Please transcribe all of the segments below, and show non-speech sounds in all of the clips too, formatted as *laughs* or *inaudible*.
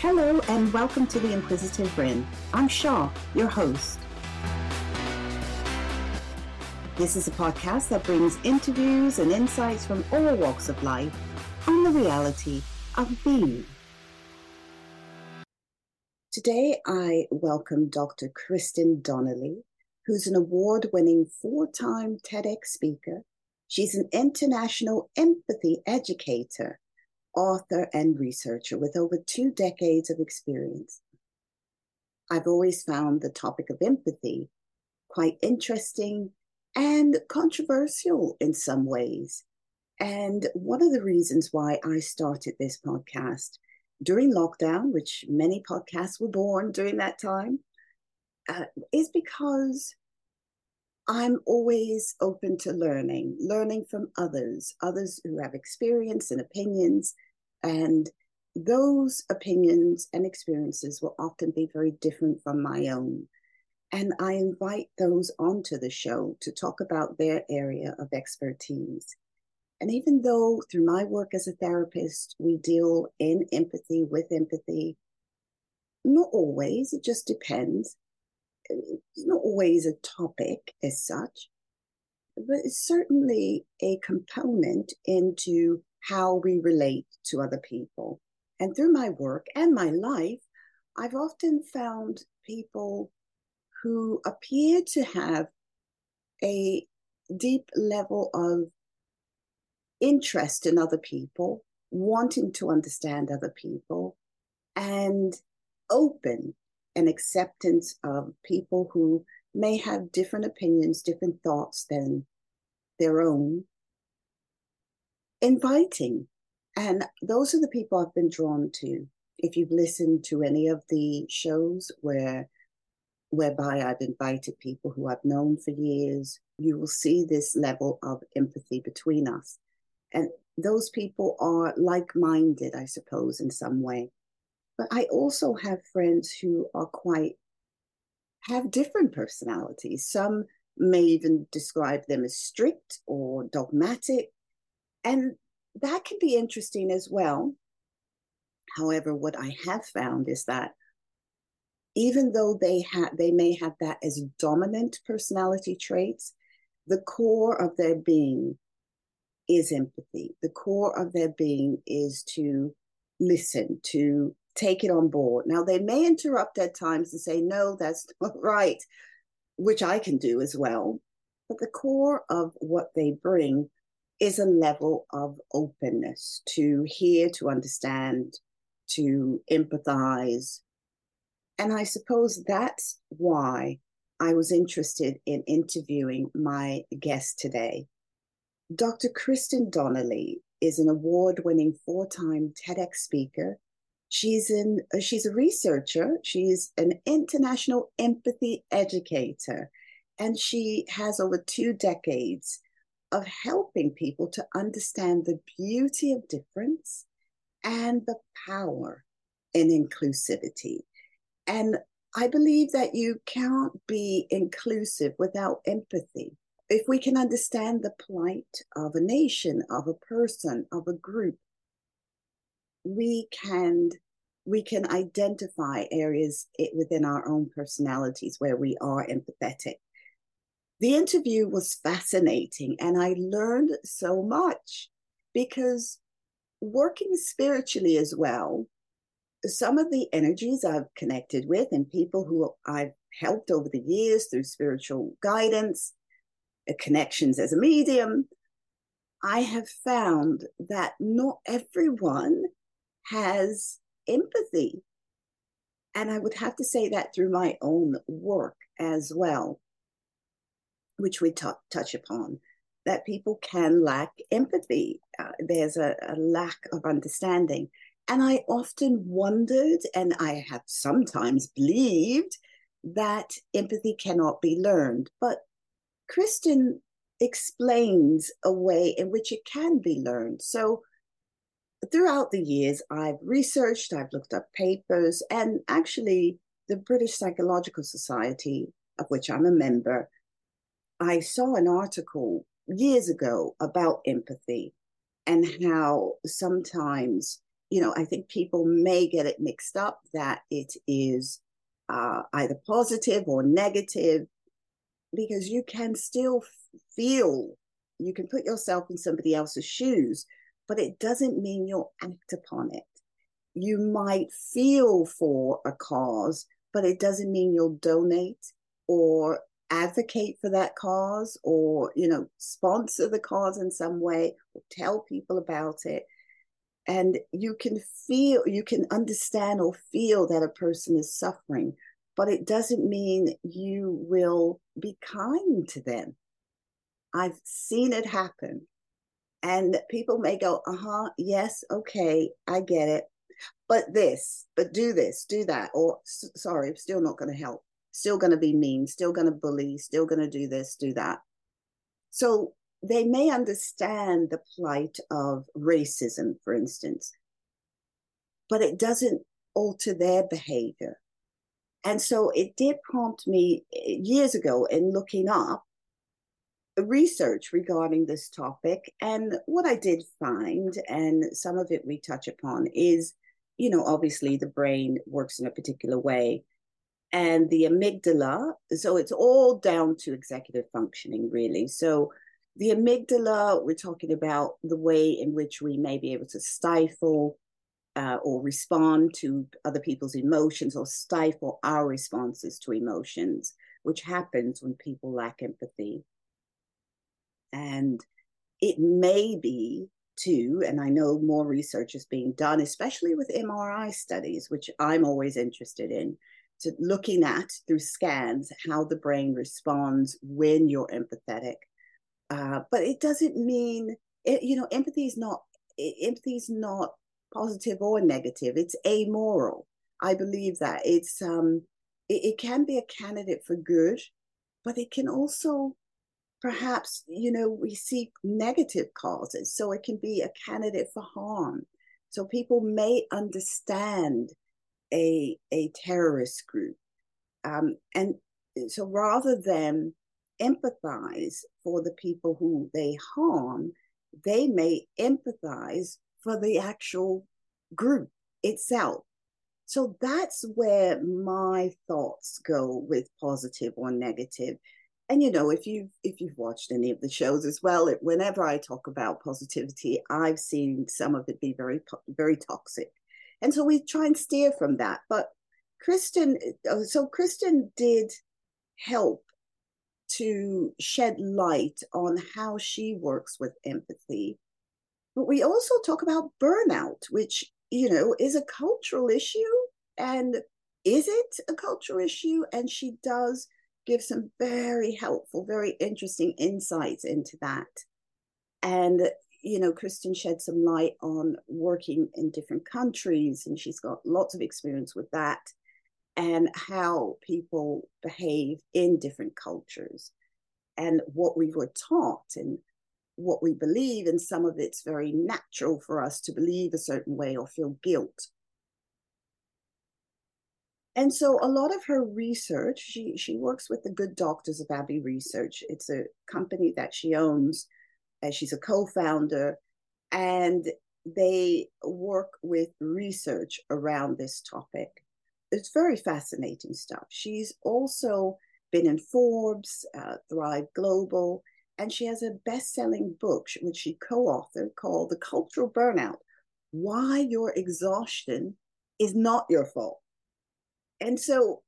Hello, and welcome to The Inquisitive Wren. I'm Shaw, your host. This is a podcast that brings interviews and insights from all walks of life on the reality of being. Today, I welcome Dr. Kristen Donnelly, who's an award winning four time TEDx speaker. She's an international empathy educator, author, and researcher with over two decades of experience. I've always found the topic of empathy quite interesting and controversial in some ways. And one of the reasons why I started this podcast during lockdown, which many podcasts were born during that time, uh, is because I'm always open to learning, learning from others, others who have experience and opinions. And those opinions and experiences will often be very different from my own. And I invite those onto the show to talk about their area of expertise. And even though through my work as a therapist, we deal in empathy with empathy, not always, it just depends it's not always a topic as such, but it's certainly a component into how we relate to other people. And through my work and my life, I've often found people who appear to have a deep level of interest in other people, wanting to understand other people, and open an acceptance of people who may have different opinions, different thoughts than their own, inviting. And those are the people I've been drawn to. If you've listened to any of the shows where whereby I've invited people who I've known for years, you will see this level of empathy between us. And those people are like minded, I suppose, in some way. But I also have friends who are quite, have different personalities. Some may even describe them as strict or dogmatic. And that can be interesting as well. However, what I have found is that even though they have they may have that as dominant personality traits, the core of their being is empathy. The core of their being is to listen, to take it on board. Now, they may interrupt at times and say, no, that's *laughs* not right, which I can do as well. But the core of what they bring is a level of openness to hear, to understand, to empathize. And I suppose that's why I was interested in interviewing my guest today. Dr. Kristen Donnelly is an award winning four time TEDx speaker She's in uh, she's a researcher, she's an international empathy educator, and she has over two decades of helping people to understand the beauty of difference and the power in inclusivity. And I believe that you can't be inclusive without empathy. If we can understand the plight of a nation, of a person, of a group, we can we can identify areas within our own personalities where we are empathetic. The interview was fascinating and I learned so much because working spiritually as well, some of the energies I've connected with and people who I've helped over the years through spiritual guidance, uh, connections as a medium, I have found that not everyone has empathy. And I would have to say that through my own work as well, which we t- touch upon, that people can lack empathy. Uh, there's a, a lack of understanding. And I often wondered, and I have sometimes believed, that empathy cannot be learned. But Kristen explains a way in which it can be learned. So throughout the years, I've researched, I've looked up papers, and actually, the British Psychological Society, of which I'm a member, I saw an article years ago about empathy and how sometimes you know, I think people may get it mixed up that it is uh, either positive or negative because you can still feel, you can put yourself in somebody else's shoes, but it doesn't mean you'll act upon it. You might feel for a cause, but it doesn't mean you'll donate or advocate for that cause or you know sponsor the cause in some way or tell people about it. And you can feel you can understand or feel that a person is suffering but it doesn't mean you will be kind to them. I've seen it happen and people may go uh-huh yes okay i get it. But this but do this do that or sorry still not going to help. Still going to be mean still going to bully still going to do this do that. So they may understand the plight of racism, for instance, but it doesn't alter their behavior. And so it did prompt me eh, years ago in looking up research regarding this topic. And what I did find, and some of it we touch upon, is you know, obviously the brain works in a particular way. And the amygdala, so it's all down to executive functioning, really. So the amygdala, we're talking about the way in which we may be able to stifle uh, or respond to other people's emotions or stifle our responses to emotions, which happens when people lack empathy. And it may be too, and I know more research is being done, especially with MRI studies, which I'm always interested in, to looking at through scans how the brain responds when you're empathetic uh, but it doesn't mean it, you know empathy is not empathy is not positive or negative. It's amoral. I believe that it's um it, it can be a candidate for good, but it can also perhaps you know we see negative causes, so it can be a candidate for harm. So people may understand a a terrorist group, um, and so rather than empathize for the people who they harm, they may empathize for the actual group itself. So that's where my thoughts go with positive or negative. And you know, if you if you've watched any of the shows as well, it, whenever I talk about positivity, I've seen some of it be very very toxic, and so we try and steer from that. But Kristen, uh, so Kristen did help to shed light on how she works with empathy. But we also talk about burnout, which, you know, is a cultural issue. And is it a cultural issue? And she does give some very helpful, very interesting insights into that. And, you know, Kristen shed some light on working in different countries, and she's got lots of experience with that and how people behave in different cultures and what we were taught and what we believe and some of it's very natural for us to believe a certain way or feel guilt and so a lot of her research she she works with the good doctors of abbey research it's a company that she owns and she's a co-founder and they work with research around this topic it's very fascinating stuff. She's also been in Forbes, uh, Thrive Global, and she has a best selling book, which she co authored called The Culture of Burnout Why Your Exhaustion is Not Your Fault. And so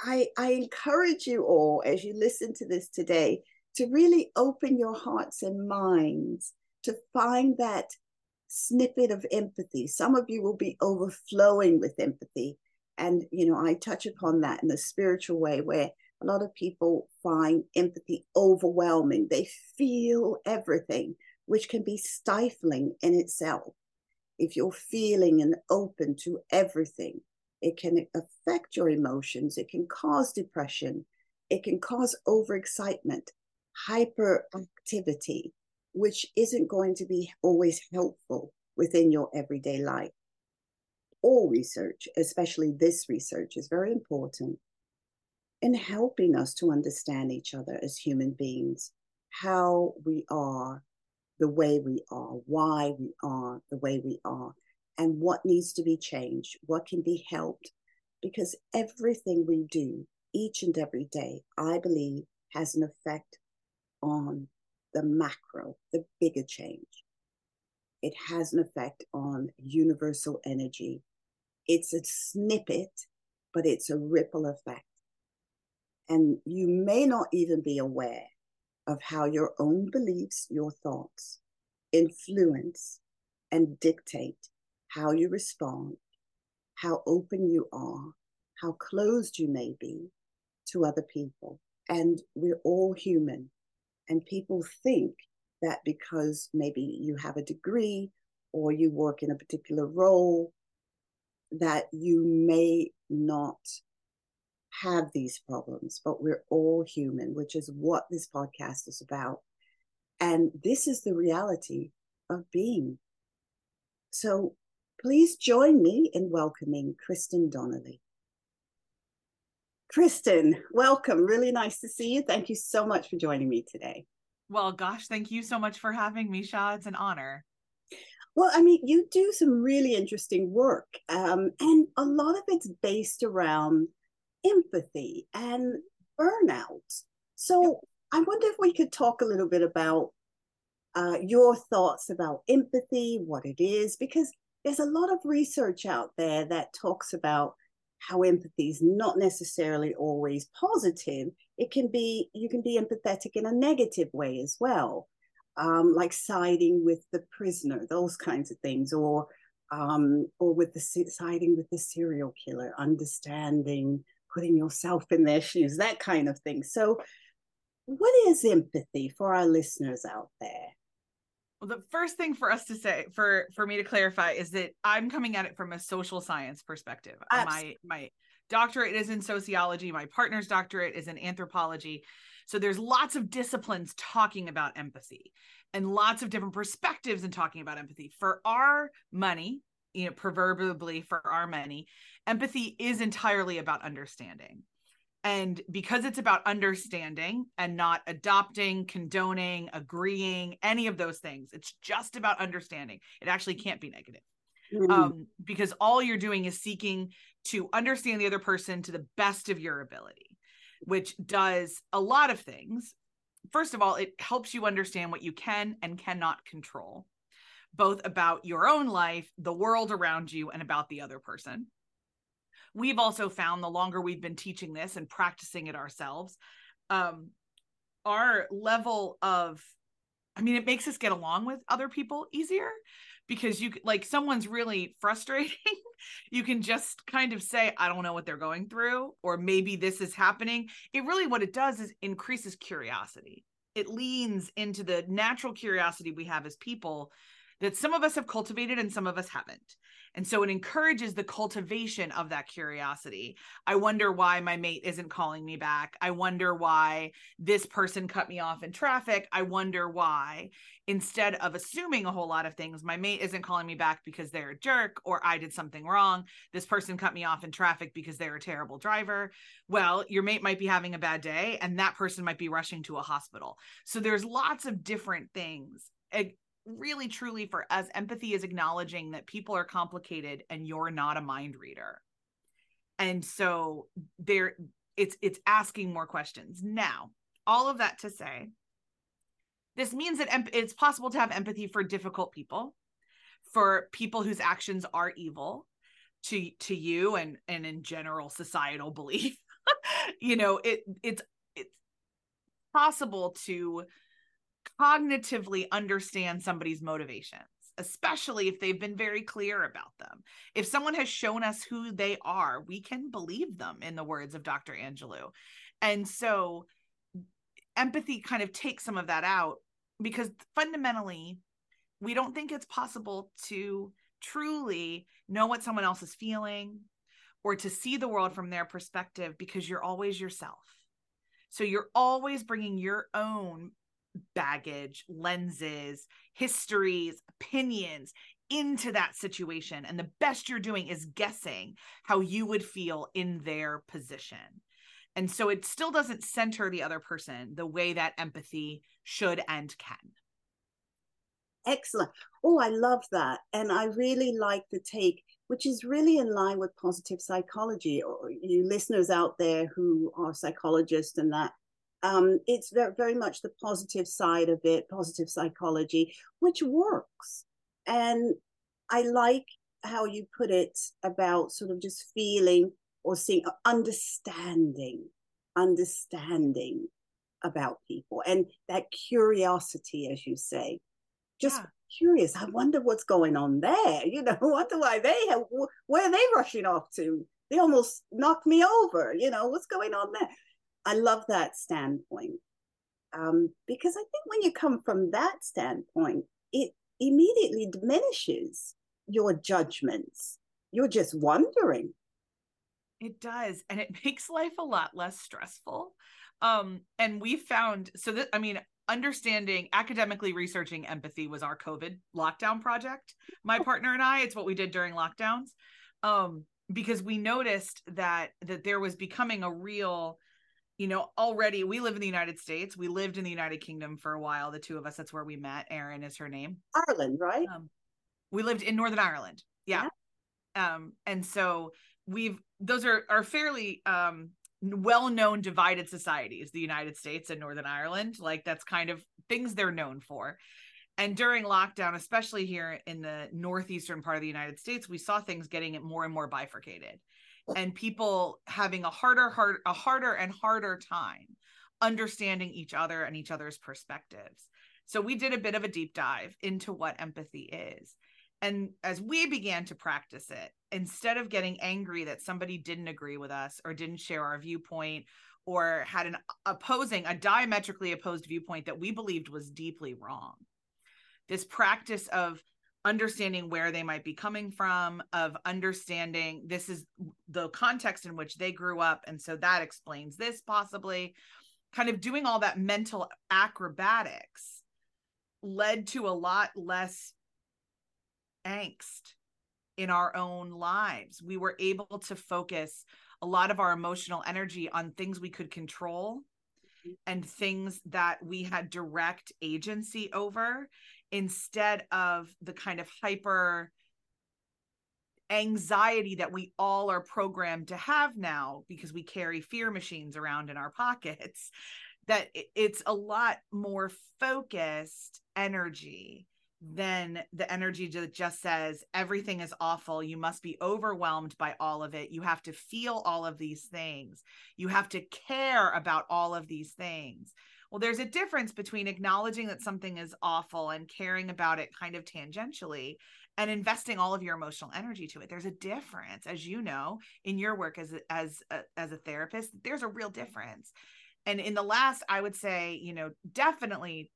I, I encourage you all, as you listen to this today, to really open your hearts and minds to find that snippet of empathy. Some of you will be overflowing with empathy and, you know, I touch upon that in the spiritual way where a lot of people find empathy overwhelming. They feel everything, which can be stifling in itself. If you're feeling and open to everything, it can affect your emotions. It can cause depression. It can cause overexcitement, hyperactivity, which isn't going to be always helpful within your everyday life all research, especially this research, is very important in helping us to understand each other as human beings, how we are the way we are, why we are the way we are. And what needs to be changed, what can be helped. Because everything we do each and every day, I believe, has an effect on the macro, the bigger change. It has an effect on universal energy. It's a snippet, but it's a ripple effect. And you may not even be aware of how your own beliefs, your thoughts influence and dictate how you respond, how open you are, how closed you may be to other people. And we're all human. And people think that because maybe you have a degree or you work in a particular role, that you may not have these problems, but we're all human, which is what this podcast is about. And this is the reality of being. So please join me in welcoming Kristen Donnelly. Kristen, welcome. Really nice to see you. Thank you so much for joining me today. Well, gosh, thank you so much for having me, Sha. It's an honor. Well, I mean, you do some really interesting work, um, and a lot of it's based around empathy and burnout. So. I wonder if we could talk a little bit about uh, your thoughts about empathy, what it is, because there's a lot of research out there that talks about how empathy is not necessarily always positive. It can be, you can be empathetic in a negative way as well, um, like siding with the prisoner, those kinds of things, or um, or with the siding with the serial killer, understanding putting yourself in their shoes, that kind of thing. So, what is empathy for our listeners out there? Well, the first thing for us to say, for for me to clarify, is that I'm coming at it from a social science perspective. Uh, Absolutely. My my doctorate is in sociology. My partner's doctorate is in anthropology. So there's lots of disciplines talking about empathy and lots of different perspectives in talking about empathy. For our money, you know, proverbially for our money, empathy is entirely about understanding. And because it's about understanding and not adopting, condoning, agreeing, any of those things, it's just about understanding. It actually can't be negative. Mm-hmm. Um, because all you're doing is seeking to understand the other person to the best of your ability, which does a lot of things. First of all, it helps you understand what you can and cannot control both about your own life, the world around you, and about the other person. We've also found the longer we've been teaching this and practicing it ourselves, um, our level of, I mean, it makes us get along with other people easier because you like someone's really frustrating. *laughs* You can just kind of say i don't know what they're going through or maybe this is happening. It really what it does is increases curiosity. It leans into the natural curiosity we have as people that some of us have cultivated and some of us haven't. And so it encourages the cultivation of that curiosity. I wonder why my mate isn't calling me back. I wonder why this person cut me off in traffic. I wonder why, instead of assuming a whole lot of things, my mate isn't calling me back because they're a jerk or I did something wrong. This person cut me off in traffic because they're a terrible driver. Well, your mate might be having a bad day and that person might be rushing to a hospital. So there's lots of different things really truly for us empathy is acknowledging that people are complicated and you're not a mind reader. And so there it's it's asking more questions. Now all of that to say this means that it's possible to have empathy for difficult people for people whose actions are evil to to you and and in general societal belief. *laughs* You know it it's it's possible to cognitively understand somebody's motivations especially if they've been very clear about them. If someone has shown us who they are, we can believe them, in the words of Dr. Angelou. And so empathy kind of takes some of that out because fundamentally, we don't think it's possible to truly know what someone else is feeling or to see the world from their perspective because you're always yourself. So you're always bringing your own baggage, lenses, histories, opinions into that situation. And the best you're doing is guessing how you would feel in their position. And so it still doesn't center the other person the way that empathy should and can. excellent. Oh, I love that. And I really like the take, which is really in line with positive psychology. Or you listeners out there who are psychologists and that, um, it's very, very much the positive side of it, positive psychology, which works. And I like how you put it about sort of just feeling or seeing, understanding, understanding about people and that curiosity, as you say, just yeah. curious. I wonder what's going on there. You know, *laughs* wonder why they have, where are they rushing off to? They almost knocked me over. You know, what's going on there? I love that standpoint um, because I think when you come from that standpoint, it immediately diminishes your judgments. You're just wondering. It does. And it *laughs* makes life a lot less stressful. Um, and we found so that I mean, understanding academically researching empathy was our COVID lockdown project. My partner and I, it's what we did during lockdowns. Um, because we noticed that that there was becoming a real you know already we live in the united states. We lived in the united kingdom for a while the two of us that's where we met erin is her name. Ireland right? Um, we lived in northern ireland yeah. yeah. Um and so we've those are are fairly um well-known divided societies the united states and northern ireland like that's kind of things they're known for. And during lockdown especially here in the northeastern part of the united states we saw things getting more and more bifurcated and people having a harder hard a harder and harder time understanding each other and each other's perspectives. So we did a bit of a deep dive into what empathy is. And as we began to practice it, instead of getting angry that somebody didn't agree with us or didn't share our viewpoint or had an opposing, a diametrically opposed viewpoint that we believed was deeply wrong, this practice of understanding where they might be coming from, of understanding this is the context in which they grew up. And so that explains this possibly, kind of doing all that mental acrobatics led to a lot less angst in our own lives. We were able to focus a lot of our emotional energy on things we could control and things that we had direct agency over instead of the kind of hyper anxiety that we all are programmed to have now because we carry fear machines around in our pockets *laughs* that it's a lot more focused energy than the energy that just says everything is awful. You must be overwhelmed by all of it. You have to feel all of these things. You have to care about all of these things. Well, there's a difference between acknowledging that something is awful and caring about it kind of tangentially and investing all of your emotional energy to it. There's a difference, as you know, in your work as as a, as a therapist. There's a real difference. And in the last, I would say, you know, definitely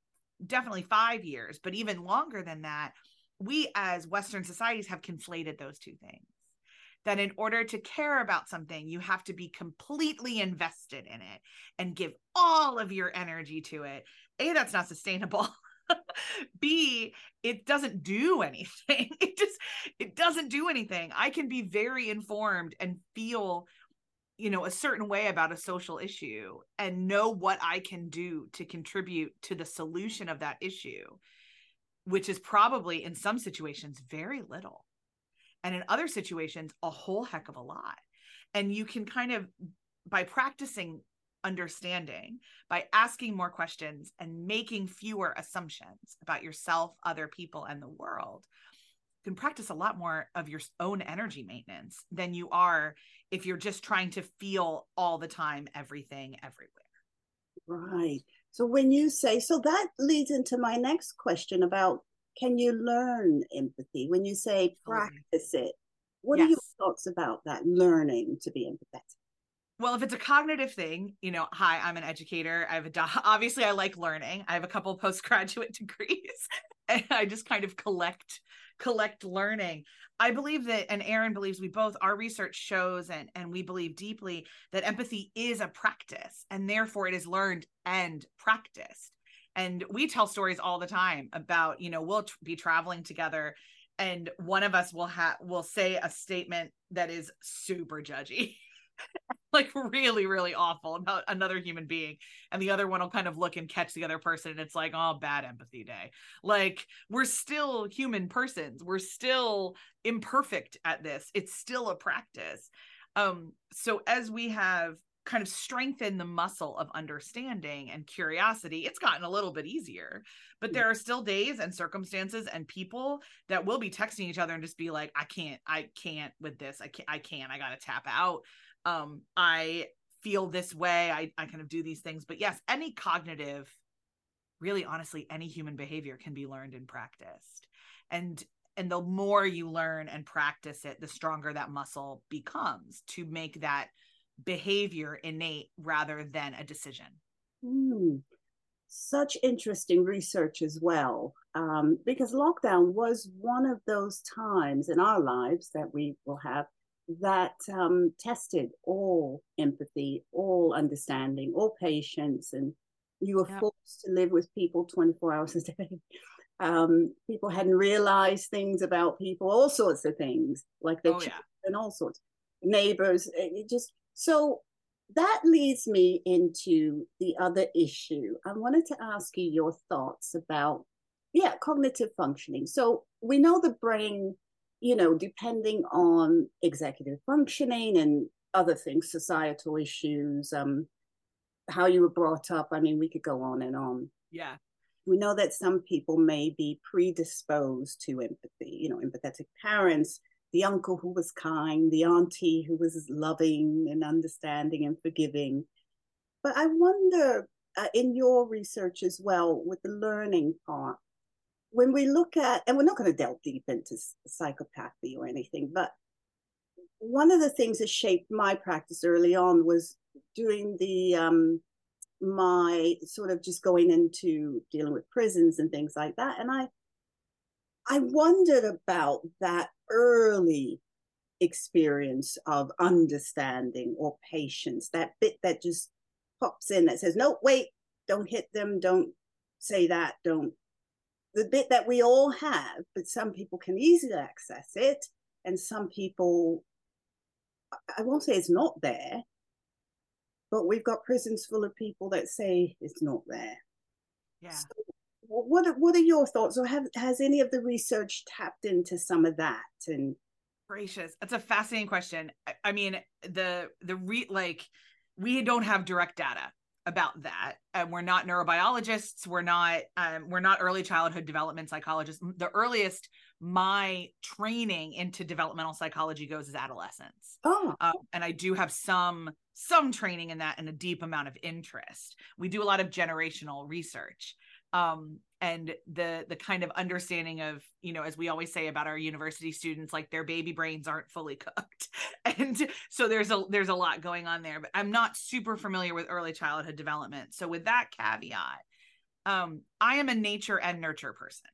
definitely five years, but even longer than that, we as Western societies have conflated those two things. That in order to care about something, you have to be completely invested in it and give all of your energy to it. A, that's not sustainable. *laughs* B, it doesn't do *laughs* anything. It just it doesn't do anything. I can be very informed and feel you know a certain way about a social issue and know what i can do to contribute to the solution of that issue which is probably in some situations very little and in other situations a whole heck of a lot. And you can kind of by practicing understanding by asking more questions and making fewer assumptions about yourself other people and the world you can practice a lot more of your own energy maintenance than you are if you're just trying to feel all the time everything everywhere. Right. So when you say so that leads into my next question about can you learn empathy when you say oh, practice it what yes. are your thoughts about that learning to be empathetic well if it's a cognitive thing you know hi i'm an educator i have a do- *laughs* obviously i like learning i have a couple postgraduate *laughs* degrees and i just kind of collect collect learning. I believe that, and Erin believes we both, our research shows and, and we believe deeply that empathy is a practice and therefore it is learned and practiced. And we tell stories all the time about, you know, we'll t- be traveling together and one of us will have will say a statement that is super judgy *laughs* like really really awful about another human being and the other one will kind of look and catch the other person and it's like oh bad empathy day. Like we're still human persons. We're still imperfect at this. It's still a practice. Um so as we have kind of strengthen the muscle of understanding and curiosity it's gotten a little bit easier. But there are still days and circumstances and people that will be texting each other and just be like i can't i can't with this. I can't i can't. I gotta tap out. Um i feel this way. I i kind of do these things. But yes any cognitive really honestly any human behavior can be learned and practiced. And and the more you learn and practice it the stronger that muscle becomes to make that behavior innate rather than a decision mm, such interesting research as well um, because lockdown was one of those times in our lives that we will have that um, tested all empathy, all understanding, all patience, and you were yep. forced to live with people 24 hours a day. *laughs* Um, people hadn't realized things about people, all sorts of things, like their oh, children yeah. and all sorts, neighbors. It just so that leads me into the other issue. I wanted to ask you your thoughts about, yeah, cognitive functioning. So we know the brain you know, depending on executive functioning and other things, societal issues, um, how you were brought up. I mean, we could go on and on. Yeah. We know that some people may be predisposed to empathy, you know, empathetic parents, the uncle who was kind, the auntie who was loving and understanding and forgiving. But I wonder, uh, in your research as well, with the learning part, when we look at, and we're not going to delve deep into psychopathy or anything, but one of the things that shaped my practice early on was doing the um, my sort of just going into dealing with prisons and things like that, and I I wondered about that early experience of understanding or patience, that bit that just pops in that says, "No, wait, don't hit them, don't say that, don't the bit that we all have, but some people can easily access it, and some people, I won't say it's not there, but we've got prisons full of people that say it's not there. Yeah. So what are, what are your thoughts, or have has any of the research tapped into some of that? And gracious, that's a fascinating question. I, I mean, the the re like we don't have direct data about that and we're not neurobiologists we're not um, we're not early childhood development psychologists. The earliest my training into developmental psychology goes as adolescence. Oh. Um, and i do have some some training in that and a deep amount of interest. We do a lot of generational research um, and the the kind of understanding of you know as we always say about our university students like their baby brains aren't fully *laughs* cooked. And so there's a there's a lot going on there but i'm not super familiar with early childhood development. So with that caveat um i am a nature and nurture person.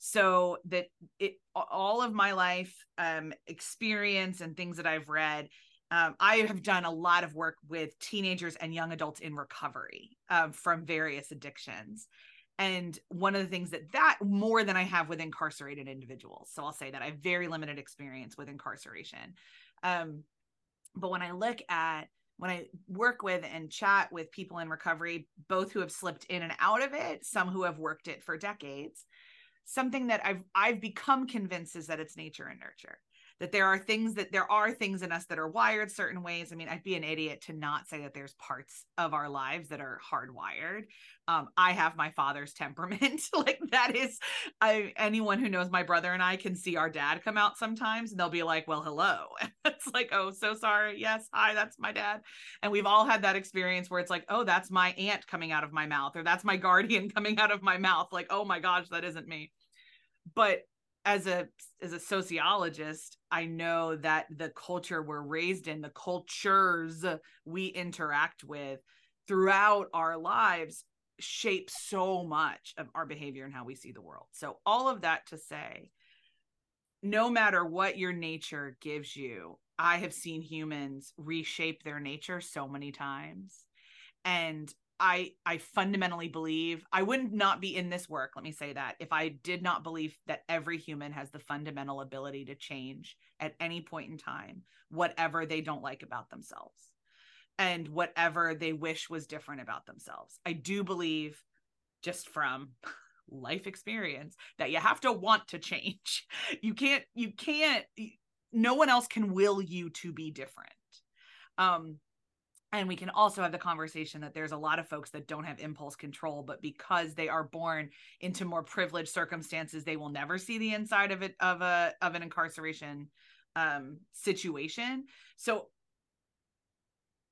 So that it all of my life um experience and things that i've read um, I have done a lot of work with teenagers and young adults in recovery um, from various addictions and one of the things that that more than i have with incarcerated individuals. So i'll say that i have very limited experience with incarceration. Um, but when i look at when i work with and chat with people in recovery both who have slipped in and out of it some who have worked it for decades something that i've i've become convinced is that it's nature and nurture that there are things that there are things in us that are wired certain ways. I mean, I'd be an idiot to not say that there's parts of our lives that are hardwired. Um, I have my father's *laughs* temperament. *laughs* like that is, I anyone who knows my brother and I can see our dad come out sometimes, and they'll be like, "Well, hello." *laughs* it's like, "Oh, so sorry. Yes, hi, that's my dad." And we've all had that experience where it's like, "Oh, that's my aunt coming out of my mouth," or "That's my guardian coming out of my mouth." Like, "Oh my gosh, that isn't me." But as a as a sociologist i know that the culture we're raised in the cultures we interact with throughout our lives shape so much of our behavior and how we see the world. So all of that to say no matter what your nature gives you i have seen humans reshape their nature so many times. And I I fundamentally believe I would not be in this work, let me say that, if I did not believe that every human has the fundamental ability to change at any point in time whatever they don't like about themselves. and whatever they wish was different about themselves. I do believe, just from *laughs* life experience, that you have to want to change. *laughs* You can't, you can't, no one else can will you to be different. Um, and we can also have the conversation that there's a lot of folks that don't have impulse control but because they are born into more privileged circumstances they will never see the inside of it of a of an incarceration um situation so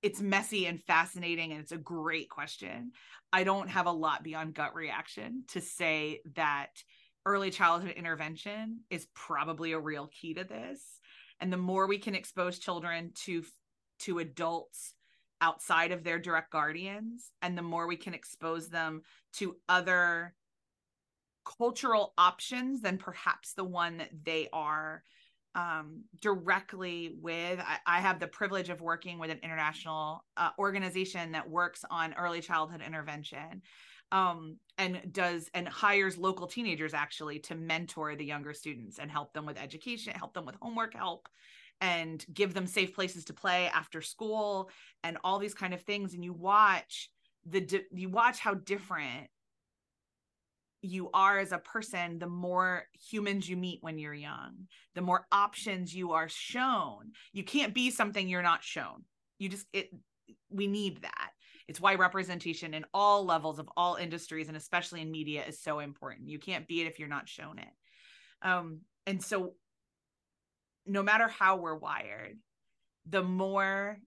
it's messy and fascinating and it's a great question. I don't have a lot beyond gut reaction to say that early childhood intervention is probably a real key to this. And the more we can expose children to to adults outside of their direct guardians and the more we can expose them to other cultural options than perhaps the one that they are um, directly with. I, I, have the privilege of working with an international uh, organization that works on early childhood intervention um, and does and hires local teenagers actually to mentor the younger students and help them with education, help them with homework help and give them safe places to play after school and all these kind of things and you watch the you watch how different you are as a person, the more humans you meet when you're young, the more options you are shown. You can't be something you're not shown. You just, it, we need that. It's why representation in all levels of all industries and especially in media is so important. You can't be it if you're not shown it. Um, and so, no matter how we're wired, the more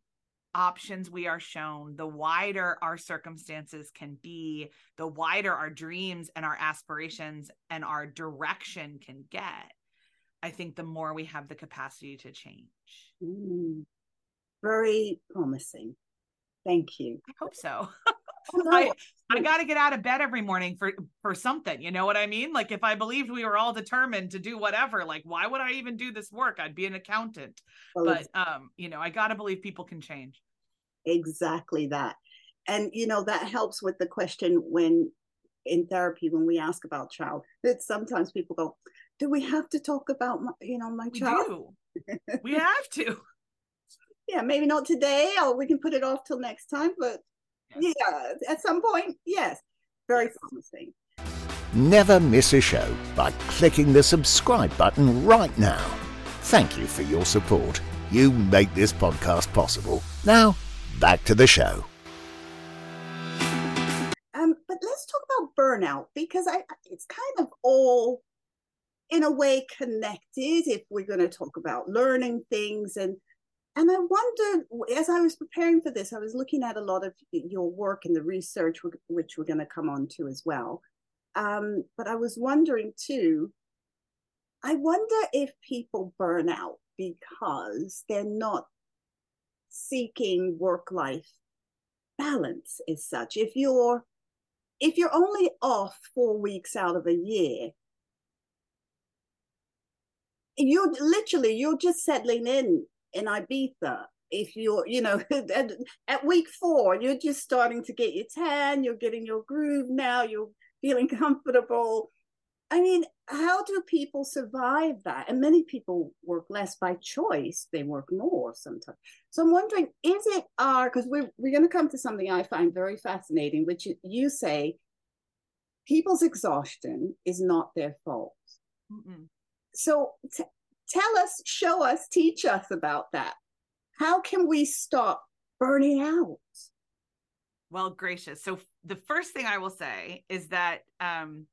options we are shown, the wider our circumstances can be, the wider our dreams and our aspirations and our direction can get, I think the more we have the capacity to change. Mm, very promising. Thank you. I hope so. *laughs* Oh, I, I got to get out of bed every morning for for something. You know what I mean? Like if I believed we were all determined to do whatever, like why would I even do this work? I'd be an accountant. But um, you know, I got to believe people can change. Exactly that. And you know that helps with the question when in therapy when we ask about child that sometimes people go, "Do we have to talk about my, you know my we child?" we have to. *laughs* Yeah, maybe not today, or we can put it off till next time. But yes. yeah, at some point, yes, very promising. Never miss a show by clicking the subscribe button right now. Thank you for your support. You make this podcast possible. Now back to the show. Um, but let's talk about burnout because I it's kind of all in a way connected if we're going to talk about learning things and and I wondered as I was preparing for this, I was looking at a lot of your work and the research, which we're going to come on to as well. Um, but I was wondering too, I wonder if people burn out because they're not seeking work life balance as such if you're if you're only off four weeks out of a year you're literally you're just settling in in ibiza if you're you know *laughs* at, at week four you're just starting to get your tan you're getting your groove now you're feeling *laughs* comfortable I mean, how do people survive that? And many people work less by choice, they work more sometimes. So I'm wondering, is it our, because we're, we're going to come to something I find very fascinating, which you say people's exhaustion is not their fault. Mm-mm. So t- tell us, show us, teach us about that. How can we stop burning out? Well, gracious. So the first thing I will say is that um,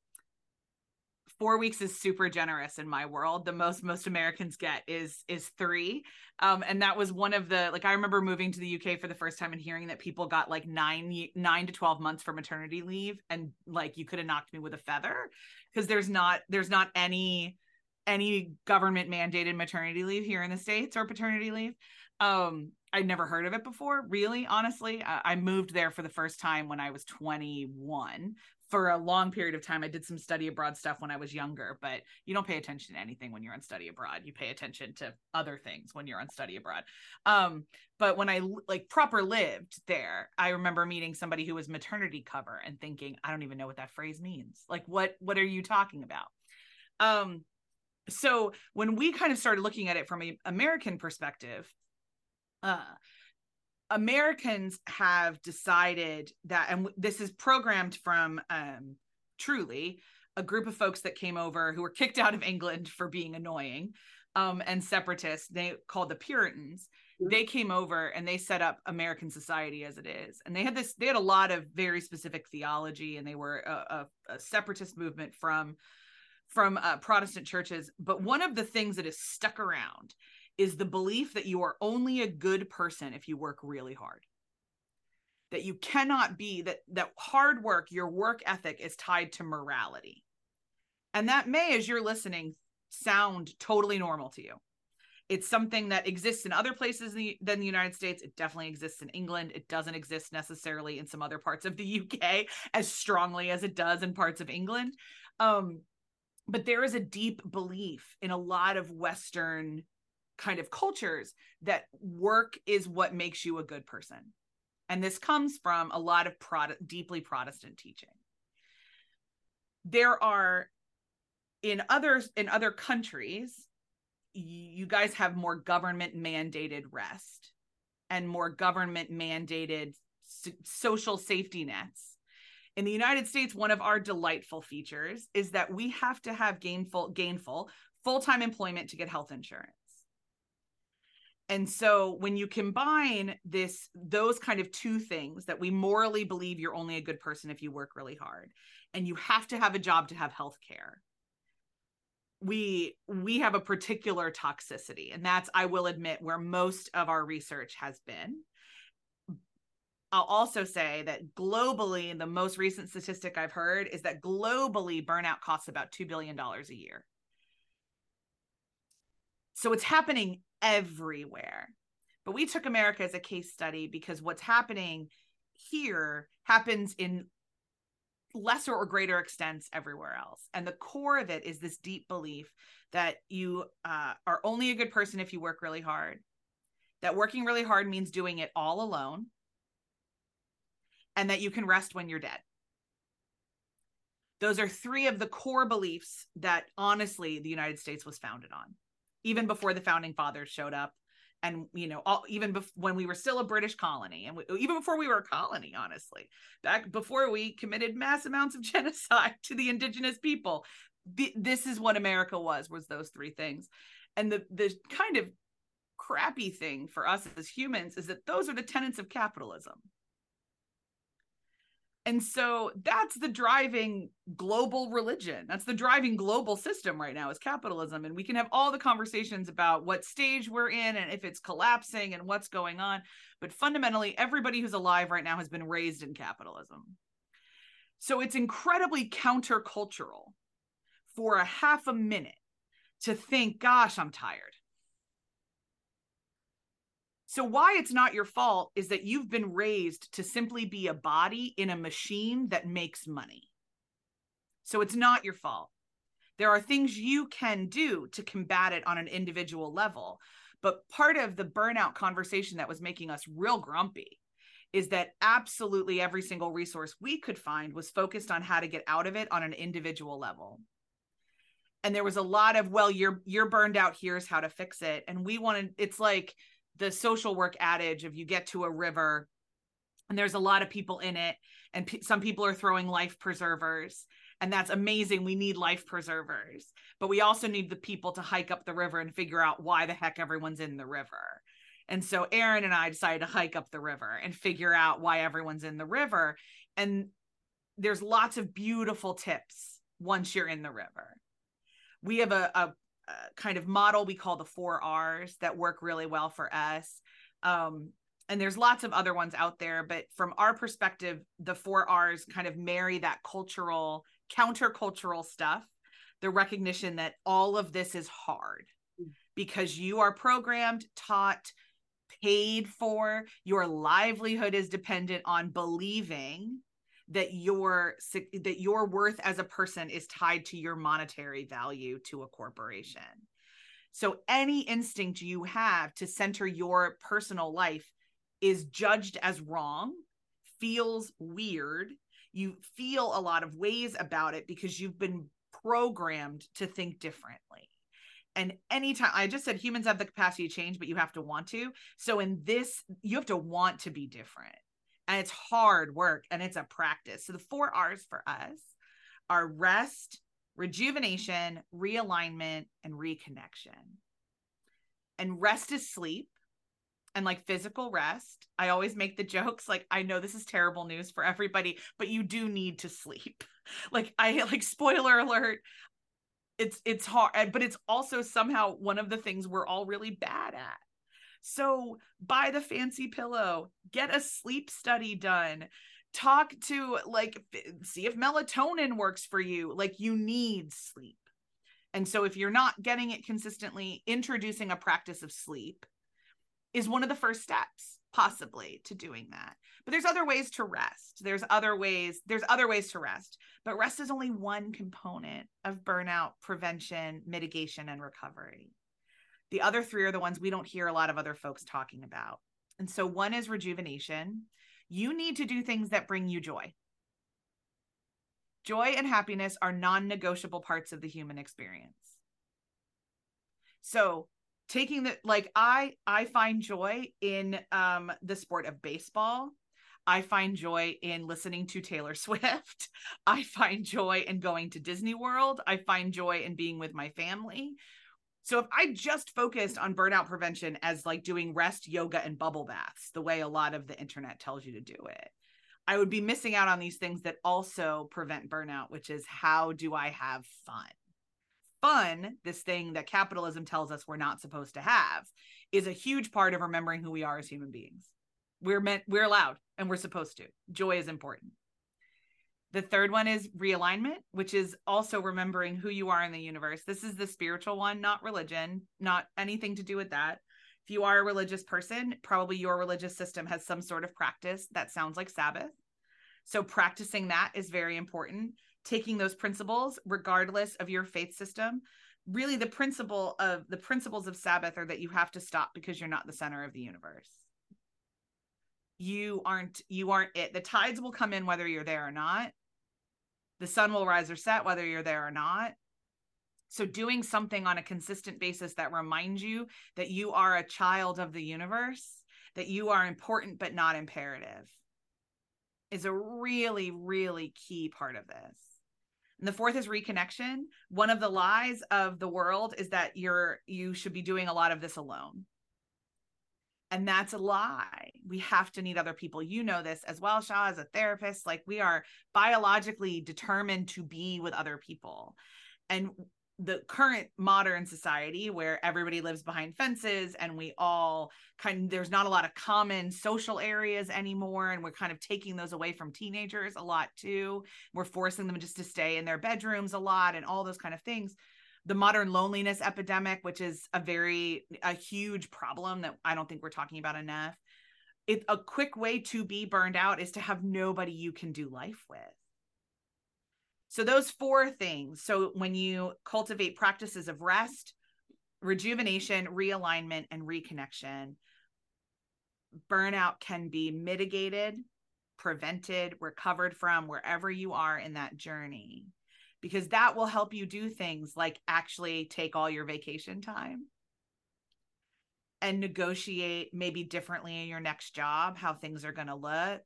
four weeks is super generous in my world the most most americans get is is three um and that was one of the like i remember moving to the uk for the first time and hearing that people got like nine nine to 12 months for maternity leave and like you could have knocked me with a feather because there's not there's not any any government mandated maternity leave here in the states or paternity leave um i'd never heard of it before really honestly I, I moved there for the first time when i was 21 for a long period of time. I did some study abroad stuff when I was younger, but you don't pay attention to anything when you're on study abroad. You pay attention to other things when you're on study abroad. Um, but when I like proper lived there, I remember meeting somebody who was maternity cover and thinking, I don't even know what that phrase means. Like, what what are you talking about? Um, so when we kind of started looking at it from an American perspective, uh, Americans have decided that, and this is programmed from um, truly a group of folks that came over who were kicked out of England for being annoying um, and separatists. They called the Puritans. Mm-hmm. They came over and they set up American society as it is, and they had this. They had a lot of very specific theology, and they were a, a, a separatist movement from from uh, Protestant churches. But one of the things that is stuck around is the belief that you are only a good person if you work really hard. That you cannot be that that hard work your work ethic is tied to morality. And that may as you're listening sound totally normal to you. It's something that exists in other places than the united states. It definitely exists in england. It doesn't exist necessarily in some other parts of the uk as strongly as it does in parts of england. Um, but there is a deep belief in a lot of western kind of cultures that work is what makes you a good person. And this comes from a lot of Prot- deeply Protestant teaching. There are in others in other countries you guys have more government mandated rest and more government mandated social safety nets in the united states one of our delightful features is that we have to have gainful gainful full-time employment to get health insurance. And so when you combine this those kind of two things that we morally believe you're only a good person if you work really hard and you have to have a job to have health care we we have a particular toxicity and that's i will admit where most of our research has been i'll also say that globally the most recent statistic i've heard is that globally burnout costs about 2 billion dollars a year so it's happening everywhere. But we took America as a case study because what's happening here happens in lesser or greater extents everywhere else. And the core of it is this deep belief that you uh, are only a good person if you work really hard, that working really hard means doing it all alone, and that you can rest when you're dead. Those are three of the core beliefs that honestly the United States was founded on even before the founding fathers showed up and you know all, even bef- when we were still a british colony and we, even before we were a colony honestly. Back before we committed mass amounts of *laughs* genocide to the indigenous people th- this is what america was was those three things. And the the kind of crappy thing for us as humans is that those are the tenets of capitalism and so that's the driving global religion. That's the driving global system right now is capitalism. And we can have all the conversations about what stage we're in and if it's collapsing and what's going on. But fundamentally, everybody who's alive right now has been raised in capitalism. So it's incredibly countercultural for a half a minute to think, gosh, I'm tired. So, why it's not your fault is that you've been raised to simply be a body in a machine that makes money. So, it's not your fault. There are things you can do to combat it on an individual level. But part of the burnout conversation that was making us real grumpy is that absolutely every single resource we could find was focused on how to get out of it on an individual level and there was a lot of well you're you're burned out here's how to fix it and we wanted it's like the social work adage of you get to a river and there's a lot of people in it and p- some people are throwing life preservers and that's amazing we need life preservers but we also need the people to hike up the river and figure out why the heck everyone's in the river. And so erin and i decided to hike up the river and figure out why everyone's in the river and there's lots of beautiful tips once you're in the river. We have a, a kind of model we call the four R's that work really well for us. Um, and there's lots of other ones out there, but from our perspective, the four R's kind of marry that cultural, countercultural stuff, the recognition that all of this is hard mm. because you are programmed, taught, paid for, your livelihood is dependent on believing that your that your worth as a person is tied to your monetary value to a corporation so any instinct you have to center your personal life is judged as wrong feels weird you feel a lot of ways about it because you've been programmed to think differently and anytime I just said humans have the capacity to change, but you have to want to. So in this, you have to want to be different. And it's hard work and it's a practice. So the four R's for us are rest, rejuvenation, realignment, and reconnection. And rest is sleep and like physical rest. I always make the *laughs* jokes like I know this is terrible news for everybody, but you do need to sleep. *laughs* Like I like spoiler alert, it's it's hard, but it's also somehow one of the things we're all really bad at. So buy the fancy pillow, get a sleep study done, talk to like see if melatonin works for you. Like you need sleep. And so if you're not getting it consistently, introducing a practice of sleep is one of the first steps possibly to doing that but there's other ways to rest there's other ways there's other ways to rest but rest is only one component of burnout prevention mitigation and recovery the other three are the ones we don't hear a lot of other folks talking about. And so one is rejuvenation. You need to do things that bring you joy. Joy and happiness are non-negotiable parts of the human experience. So taking the like i i find joy in um the sport of baseball. I find joy in listening to taylor *laughs* swift. I find joy in going to disney world. I find joy in being with my family so if i just focused on burnout prevention as like doing rest yoga and bubble baths the way a lot of the internet tells you to do it i would be missing out on these things that also prevent burnout which is how do i have fun fun, this thing that capitalism tells us we're not supposed to have, is a huge part of remembering who we are as human beings. We're meant, we're allowed, and we're supposed to. Joy is important. The third one is realignment, which is also remembering who you are in the universe. This is the spiritual one, not religion, not anything to do with that. If you are a religious person, probably your religious system has some sort of practice that sounds like Sabbath. So, practicing that is very important taking those principles regardless of your faith system really the principle of the principles of sabbath are that you have to stop because you're not the center of the universe you aren't you aren't it the tides will come in whether you're there or not the sun will rise or set whether you're there or not so doing something on a consistent basis that reminds you that you are a child of the universe that you are important but not imperative is a really really key part of this and the fourth is reconnection. One of the lies of the world is that you're you should be doing a lot of this alone. And that's a lie. We have to need other people. You know this as well, Shaw, as a therapist. Like we are biologically determined to be with other people. And the current modern society where everybody lives behind fences and we all kind of there's not a lot of common social areas anymore and we're kind of taking those away from teenagers a lot too we're forcing them just to stay in their bedrooms a lot and all those kind of things the modern loneliness epidemic which is a very a huge problem that i don't think we're talking about enough. It, a quick way to be burned out is to have nobody you can do life with. So, those four things. So, when you cultivate practices of rest, rejuvenation, realignment, and reconnection, burnout can be mitigated, prevented, recovered from wherever you are in that journey, because that will help you do things like actually take all your vacation time and negotiate maybe differently in your next job, how things are going to look.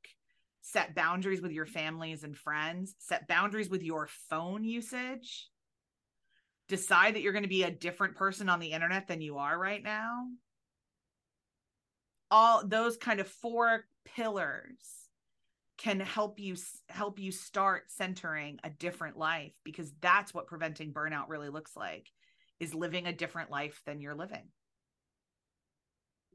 Set boundaries with your families and friends, set boundaries with your phone usage, decide that you're going to be a different person on the internet than you are right now. All those kind of four pillars can help you help you start centering a different life because that's what preventing burnout really looks like is living a different life than you're living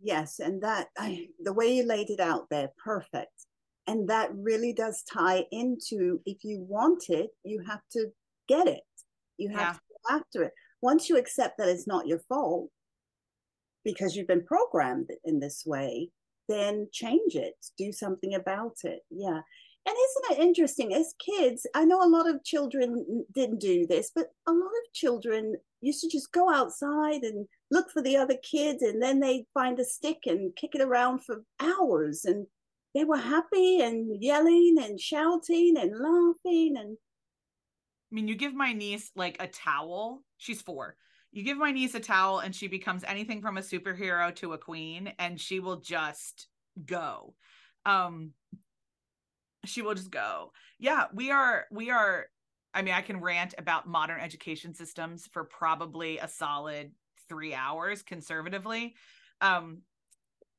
yes and that I, the way you laid it out there perfect and that really does tie into if you want it, you have to get it. You have yeah. to go after it. Once you accept that it's not your fault because you've been programmed in this way, then change it, do something about it. Yeah. And isn't it interesting? As kids, I know a lot of children didn't do this, but a lot of children used to just go outside and look for the other kids, and then they'd find a stick and kick it around for hours. And they were happy and yelling and shouting and laughing and I mean, you give my niece like a towel. She's four. You give my niece a towel and she becomes anything from a superhero to a queen and she will just go. Um she will just go. Yeah we are we are i mean i can rant about modern education systems for probably a solid three hours conservatively. Um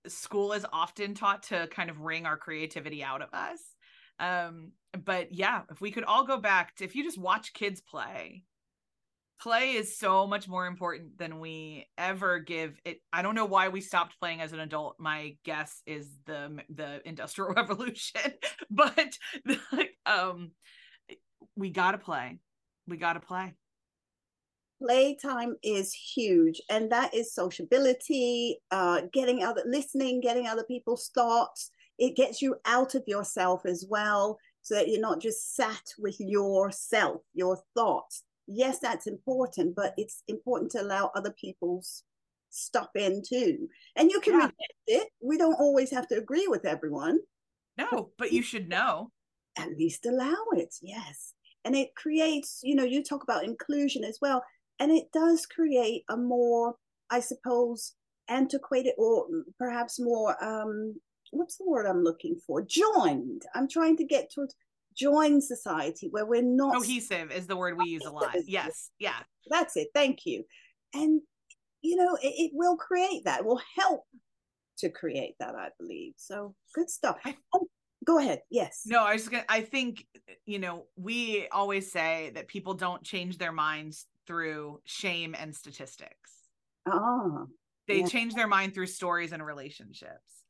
school is often taught to kind of wring our creativity out of us. Um but yeah if we could all go back to if you just watch kids play play is so much more important than we ever give it. I don't know why we stopped playing as an adult. My guess is the the industrial *laughs* revolution *laughs* but *laughs* um we got to play. We got to play. Playtime is huge and that is sociability uh getting other listening getting other people's thoughts. It gets you out of yourself as well so that you're not just sat with yourself your thoughts yes, that's important, but it's important to allow other people's stuff in too. And you can yeah. reject it. We don't always have to agree with everyone. No, but you should know. At least allow it. Yes. And it creates, you know, you talk about inclusion as well. And it does create a more, I suppose, antiquated or perhaps more um what's the word I'm looking for? Joined. I'm trying to get to join society where we're not cohesive is the word we use a lot. Yes yeah. That's it. Thank you. And you know it, it will create that it will help to create that i believe. So good stuff. Oh, go ahead. Yes. No i was just gonna i think you know we always say that people don't change their minds through shame and statistics. Ah they yeah. change their mind through stories and relationships.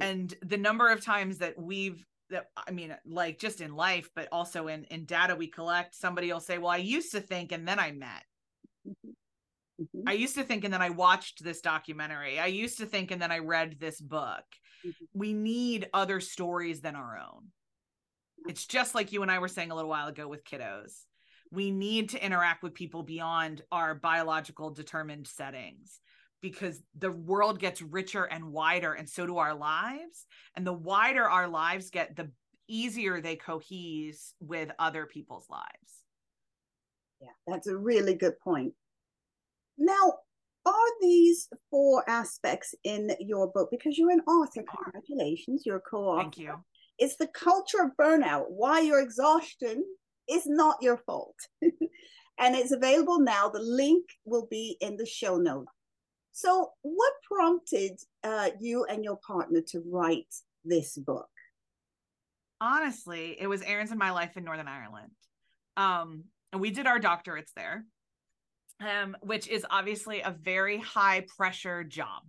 And the number of times that we've that i mean like just in life but also in in data we collect somebody will say well i used to think and then i met. Mm-hmm. i used to think and then i watched this documentary. I used to think and then i read this book. Mm-hmm. we need other stories than our own. It's just like you and i were saying a little while ago with kiddos. We need to interact with people beyond our biological determined settings because the world gets richer and wider and so do our lives. And the wider our lives get the easier they cohese with other people's lives. Yeah that's a really good point. Now are these four aspects in your book because you're an author congratulations you're a co-author. Thank you. It's the culture of burnout why your exhaustion is not your fault. *laughs* And it's available now the link will be in the show notes so, what prompted uh, you and your partner to write this book? Honestly, it was Erin's and my life in Northern Ireland. Um, and we did our doctorates there, um, which is obviously a very high pressure job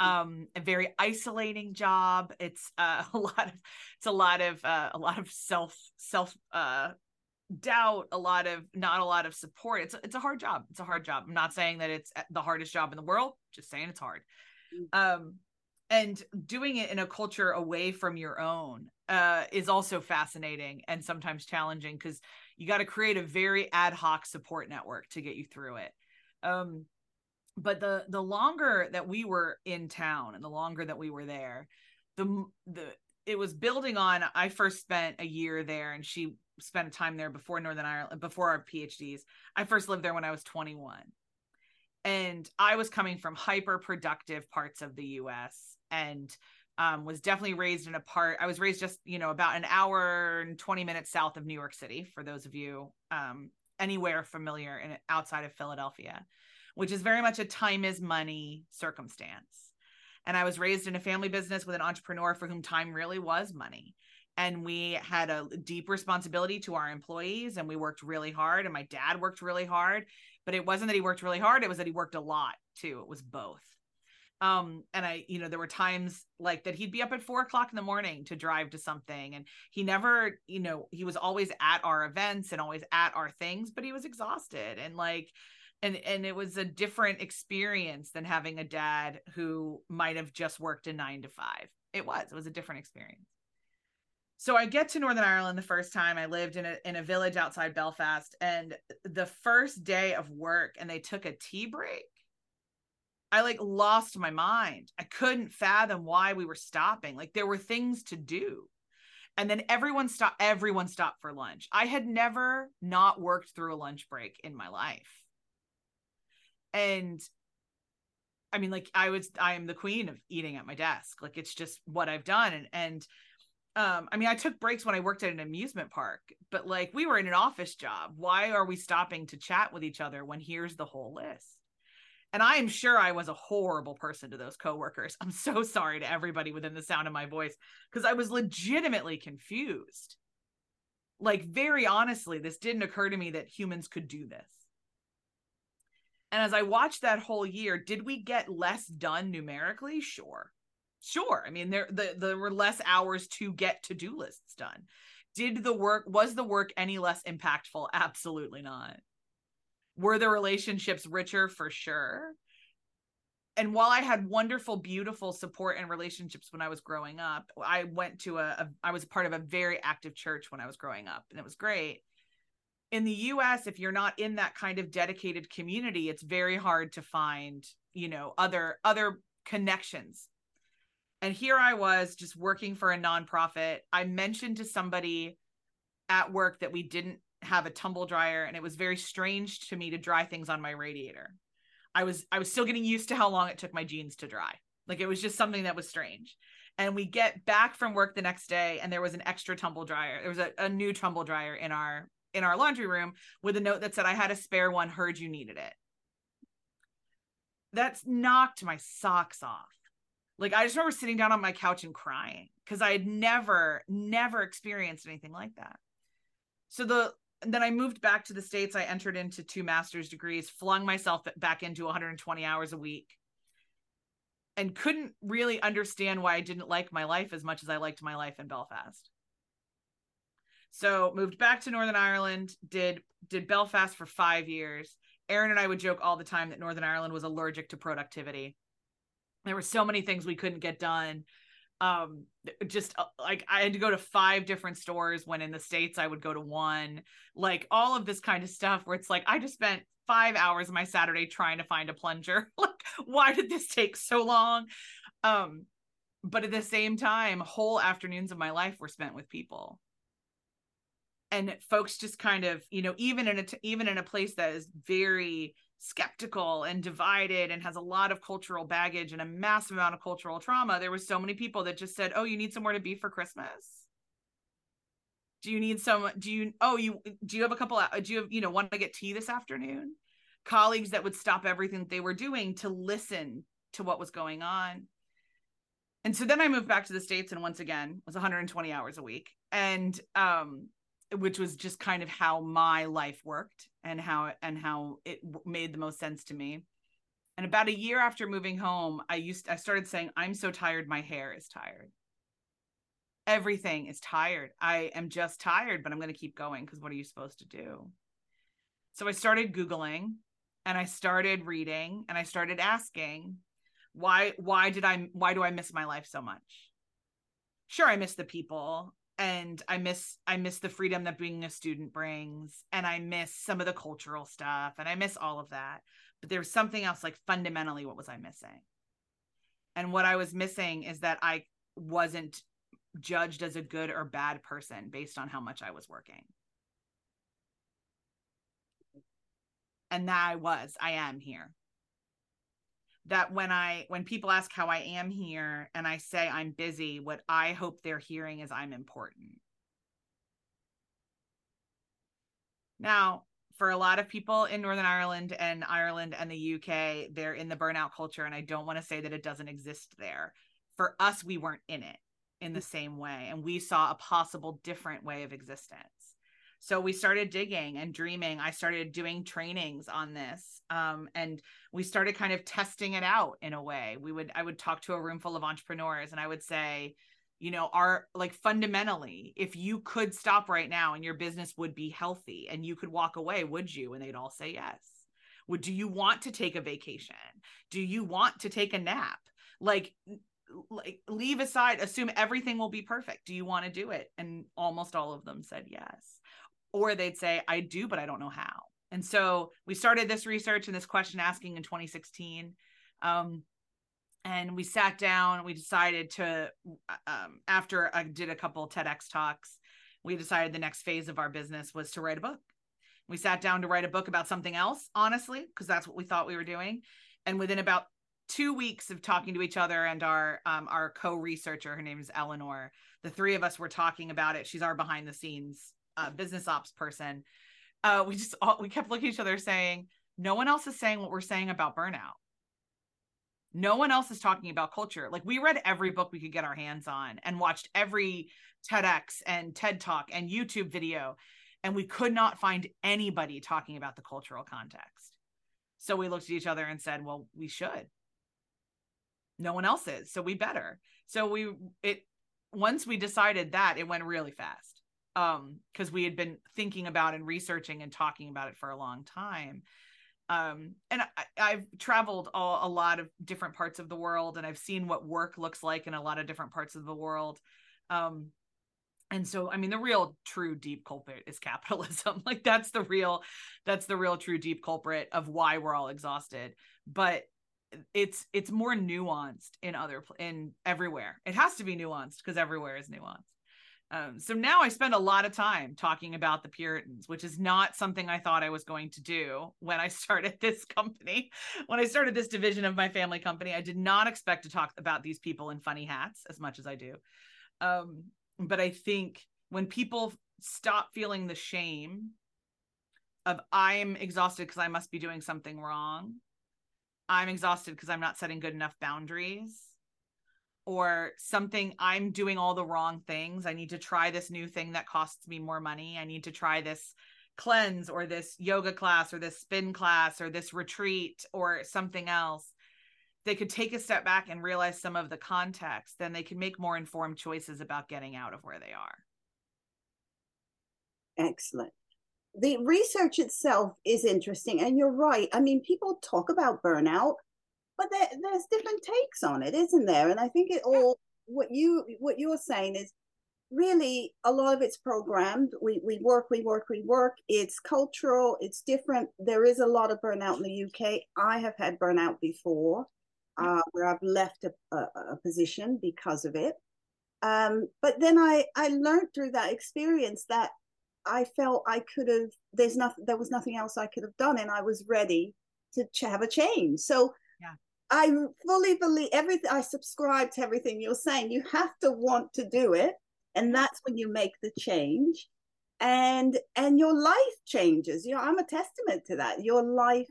um a very isolating job it's uh, *laughs* a lot of it's a lot of uh, a lot of self self uh doubt, a lot of not a lot of support. It's it's a hard job. It's a hard job. I'm not saying that it's the hardest job in the world, just saying it's hard. Mm. Um and doing it in a culture away from your own uh, is also fascinating and sometimes challenging because you got to create a very ad hoc support network to get you through it. Um, but the the longer that we were in town and the longer that we were there, the the it was building on. I first spent a year there, and she spent time there before Northern Ireland, before our PhDs. I first lived there when I was 21. And I was coming from hyper productive parts of the US and um, was definitely raised in a part. I was raised just, you know, about an hour and 20 minutes south of New York City, for those of you um, anywhere familiar in outside of Philadelphia, which is very much a time is money circumstance. And I was raised in a family business with an entrepreneur for whom time really was money and we had a deep responsibility to our employees and we worked really hard and my dad worked really hard but it wasn't that he worked really hard it was that he worked a lot too. It was both. Um and i you know there were times like that he'd be up at four o'clock in the morning to drive to something and he never you know he was always at our events and always at our things but he was exhausted and like and and it was a different experience than having a dad who might have just worked a nine to five. It was it was a different experience so I get to Northern Ireland the first time I lived in a in a village outside Belfast and the first day of work and they took a tea break I like lost my mind. I couldn't fathom why we were stopping. Like there were things to do. And then everyone stopped everyone stopped for lunch. I had never not worked through a lunch break in my life. and I mean, like I was, I am the queen of eating at my desk. Like it's just what I've done. And, and, um, I mean, I took breaks when I worked at an amusement park, but like we were in an office job. Why are we stopping to chat with each other when here's the whole list? And I am sure I was a horrible person to those coworkers. I'm so *laughs* sorry to everybody within the sound of my voice because I was legitimately confused. Like, very honestly, this didn't occur to me that humans could do this. And as I watched that whole year, did we get less done numerically? Sure. Sure. I mean, there the, there were less hours to get to-do lists done. Did the work was the work any less impactful? *laughs* Absolutely not. Were the relationships richer for sure? And while I had wonderful, beautiful support and relationships when I was growing up, I went to a, a I was part of a very active church when I was growing up, and it was great in the US if you're not in that kind of dedicated community it's very hard to find you know other other connections and here I was just working for a nonprofit. I mentioned to somebody at work that we didn't have a tumble dryer and it was very strange to me to dry things on my radiator. I was I was still getting used to how long it took my jeans to dry. Like it was just something that was strange. And we get back from work the next day and there was an extra tumble dryer. There was a, a new tumble dryer in our in our laundry room with a note that said, I had a spare one, heard you needed it. That's knocked my socks off. Like, I just remember sitting down on my couch and crying because I had never, never experienced anything like that. So, the then I moved back to the States. I entered into two master's degrees, flung myself back into 120 hours a week, and couldn't really understand why I didn't like my life as much as I liked my life in Belfast. So moved back to Northern Ireland, did did Belfast for five years. Erin and I would joke all the time that Northern Ireland was allergic to productivity. There were so many things we couldn't get done. Um, just uh, like I had to go to five different stores when in the States I would go to one, like all of this kind of stuff where it's like I just spent five hours of my Saturday trying to find a plunger. *laughs* like, why did this take so long? Um, but at the same time, whole afternoons of my life were spent with people and folks just kind of you know even in a even in a place that is very skeptical and divided and has a lot of cultural baggage and a massive amount of cultural trauma there was so many people that just said oh you need somewhere to be for christmas. Do you need some do you oh you do you have a couple do you have you know want to get tea this afternoon? Colleagues that would stop everything they were doing to listen to what was going on. And so then i moved back to the states and once again was 120 hours a week. And um which was just kind of how my life worked and how and how it made the most sense to me. And about a year after moving home i used i started saying i'm so tired my hair is tired. Everything is tired. I am just tired but i'm going to keep going because what are you supposed to do? So i started googling and i started reading and i started asking why why did i why do i miss my life so much? Sure i miss the people and i miss i miss the freedom that being a student brings and i miss some of the cultural stuff and i miss all of that but there was something else like fundamentally what was i missing? And what i was missing is that i wasn't judged as a good or bad person based on how much i was working. And that i was i am here that when I when people ask how I am here and I say I'm busy, what I hope they're hearing is I'm important. Now, for a lot of people in Northern Ireland and Ireland and the UK, they're in the burnout culture and I don't want to say that it doesn't exist there. For us, we weren't in it in the mm. same way and we saw a possible different way of existence. So we started digging and dreaming. I started doing trainings on this. Um, and we started kind of testing it out in a way. We would, I would talk to a room full of entrepreneurs and I would say, you know, are like fundamentally, if you could stop right now and your business would be healthy and you could walk away, would you? And they'd all say yes. Would do you want to take a vacation? Do you want to take a nap? Like like leave aside assume everything will be perfect do you want to do it and almost all of them said yes or they'd say i do but i don't know how and so we started this research and this question asking in 2016 um, and we sat down we decided to um, after i did a couple tedx talks we decided the next phase of our business was to write a book We sat down to write a book about something else, honestly, because that's what we thought we were doing. And within about two weeks of talking to each other and our um, our co-researcher, her name is Eleanor, the three of us were talking about it. She's our behind the scenes uh, business ops person. Uh, we just all, we kept looking at each other saying, no one else is saying what we're saying about burnout. No one else is talking about culture. Like we read every book we could get our hands on and watched every TEDx and TED Talk and YouTube video, and we could not find anybody talking about the cultural context. So we looked at each other and said, well, we should. No one else is, so we better. So we it once we decided that, it went really fast. Um, because we had been thinking about and researching and talking about it for a long time. Um and I, have traveled all, a lot of different parts of the world and i've seen what work looks like in a lot of different parts of the world. Um and so i mean the real true deep culprit is *laughs* capitalism. Like that's the real that's the real true deep culprit of why we're all exhausted. But it's it's more nuanced in other in everywhere. It has to be nuanced because everywhere is nuanced um, so now I spend a lot of time talking about the Puritans, which is not something I thought I was going to do when I *laughs* started this company. When I started this division of my family company, I did not expect to talk about these people in funny hats as much as I do. Um, but I think when people stop feeling the shame of I'm exhausted because I must be doing something wrong, I'm exhausted because I'm not setting good enough boundaries or something I'm doing all the wrong things. I need to try this new thing that costs me more money. I need to try this cleanse or this yoga class or this spin class or this retreat or something else. They could take a step back and realize some of the context, then they can make more informed choices about getting out of where they are. Excellent. The research itself is interesting. And you're right. I mean, people talk about burnout but there, there's different takes on it, isn't there? And I think it all what you what you're saying is really a lot of it's programmed. We we work, we work, we work. It's cultural. It's different. There is a lot of burnout in the UK. I have had burnout before, uh, where I've left a, a, a position because of it. Um, but then I I learned through that experience that I felt I could have. There's nothing. There was nothing else I could have done, and I was ready to have a change. So I fully believe everything. I subscribe to everything you're saying. You have to want to do it, and that's when you make the change, and and your life changes. You know, I'm a testament to that. Your life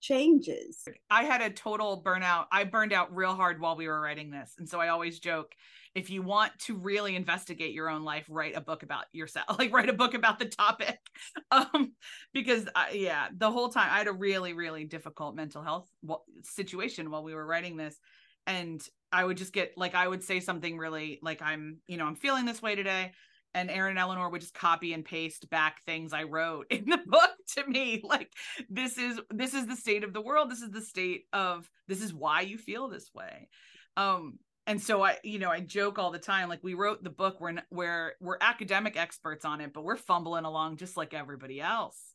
changes. I had a total burnout. I burned out real hard while we were writing this, and so I always joke if you want to really investigate your own life write a book about yourself *laughs* like write a book about the topic *laughs* um because uh, yeah the whole time i had a really really difficult mental health situation while we were writing this and i would just get like i would say something really like i'm you know i'm feeling this way today and Erin and Eleanor would just copy and paste back things I wrote *laughs* in the book to me. Like this is this is the state of the world. This is the state of this is why you feel this way. Um, and so i you know i joke all the time like we wrote the book where where we're academic experts on it but we're fumbling along just like everybody else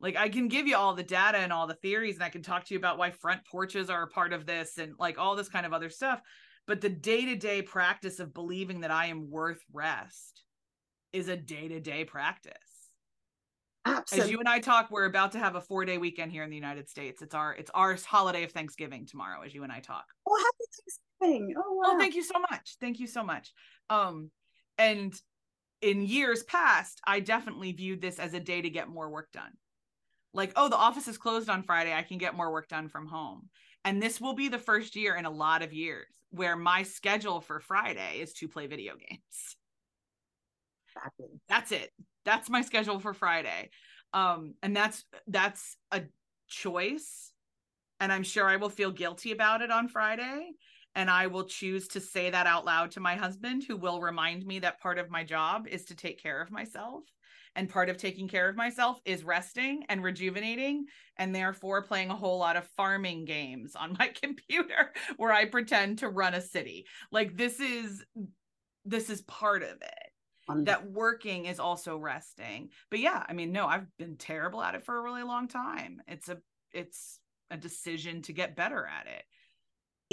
like i can give you all the data and all the theories and i can talk to you about why front porches are a part of this and like all this kind of other stuff but the day-to-day practice of believing that i am worth rest is a day-to-day practice Absolutely. As you and I talk, we're about to have a four day weekend here in the United States. It's our it's our holiday of Thanksgiving tomorrow, as you and I talk. Oh, happy Thanksgiving. Oh, oh wow. Oh, thank you so much. Thank you so much. Um, and in years past, I definitely viewed this as a day to get more work done. Like, oh, the office is closed on Friday. I can get more work done from home. And this will be the first year in a lot of years where my schedule for Friday is to play video games. That's it. That's my schedule for Friday. Um, and that's that's a choice. And I'm sure I will feel guilty about it on Friday and I will choose to say that out loud to my husband, who will remind me that part of my job is to take care of myself. And part of taking care of myself is resting and rejuvenating, and therefore playing a whole lot of farming games on my *laughs* computer where I pretend to run a city. Like this is this is part of it. That working is also resting. But yeah, I mean, no, I've been terrible at it for a really long time. It's a it's a decision to get better at it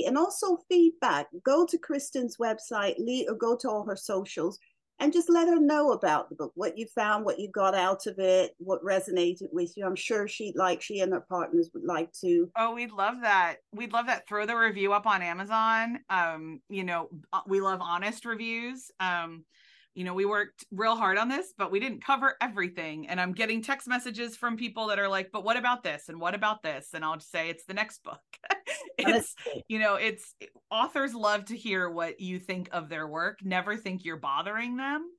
and also feedback. Go to Kristen's website, Lee, or go to all her socials and just let her know about the book, what you found, what you got out of it, what resonated with you. I'm sure she'd like, she and her partners would like to. Oh, we'd love that. We'd love that. Throw the review up on Amazon. Um, you know, uh, we love honest reviews. Um, you know, we worked real hard on this, but we didn't cover everything. And I'm getting text messages from people that are like, but what about this? And what about this? And I'll just say it's the next book. *laughs* it's, you know, it's authors love to hear what you think of their work. Never think you're bothering them.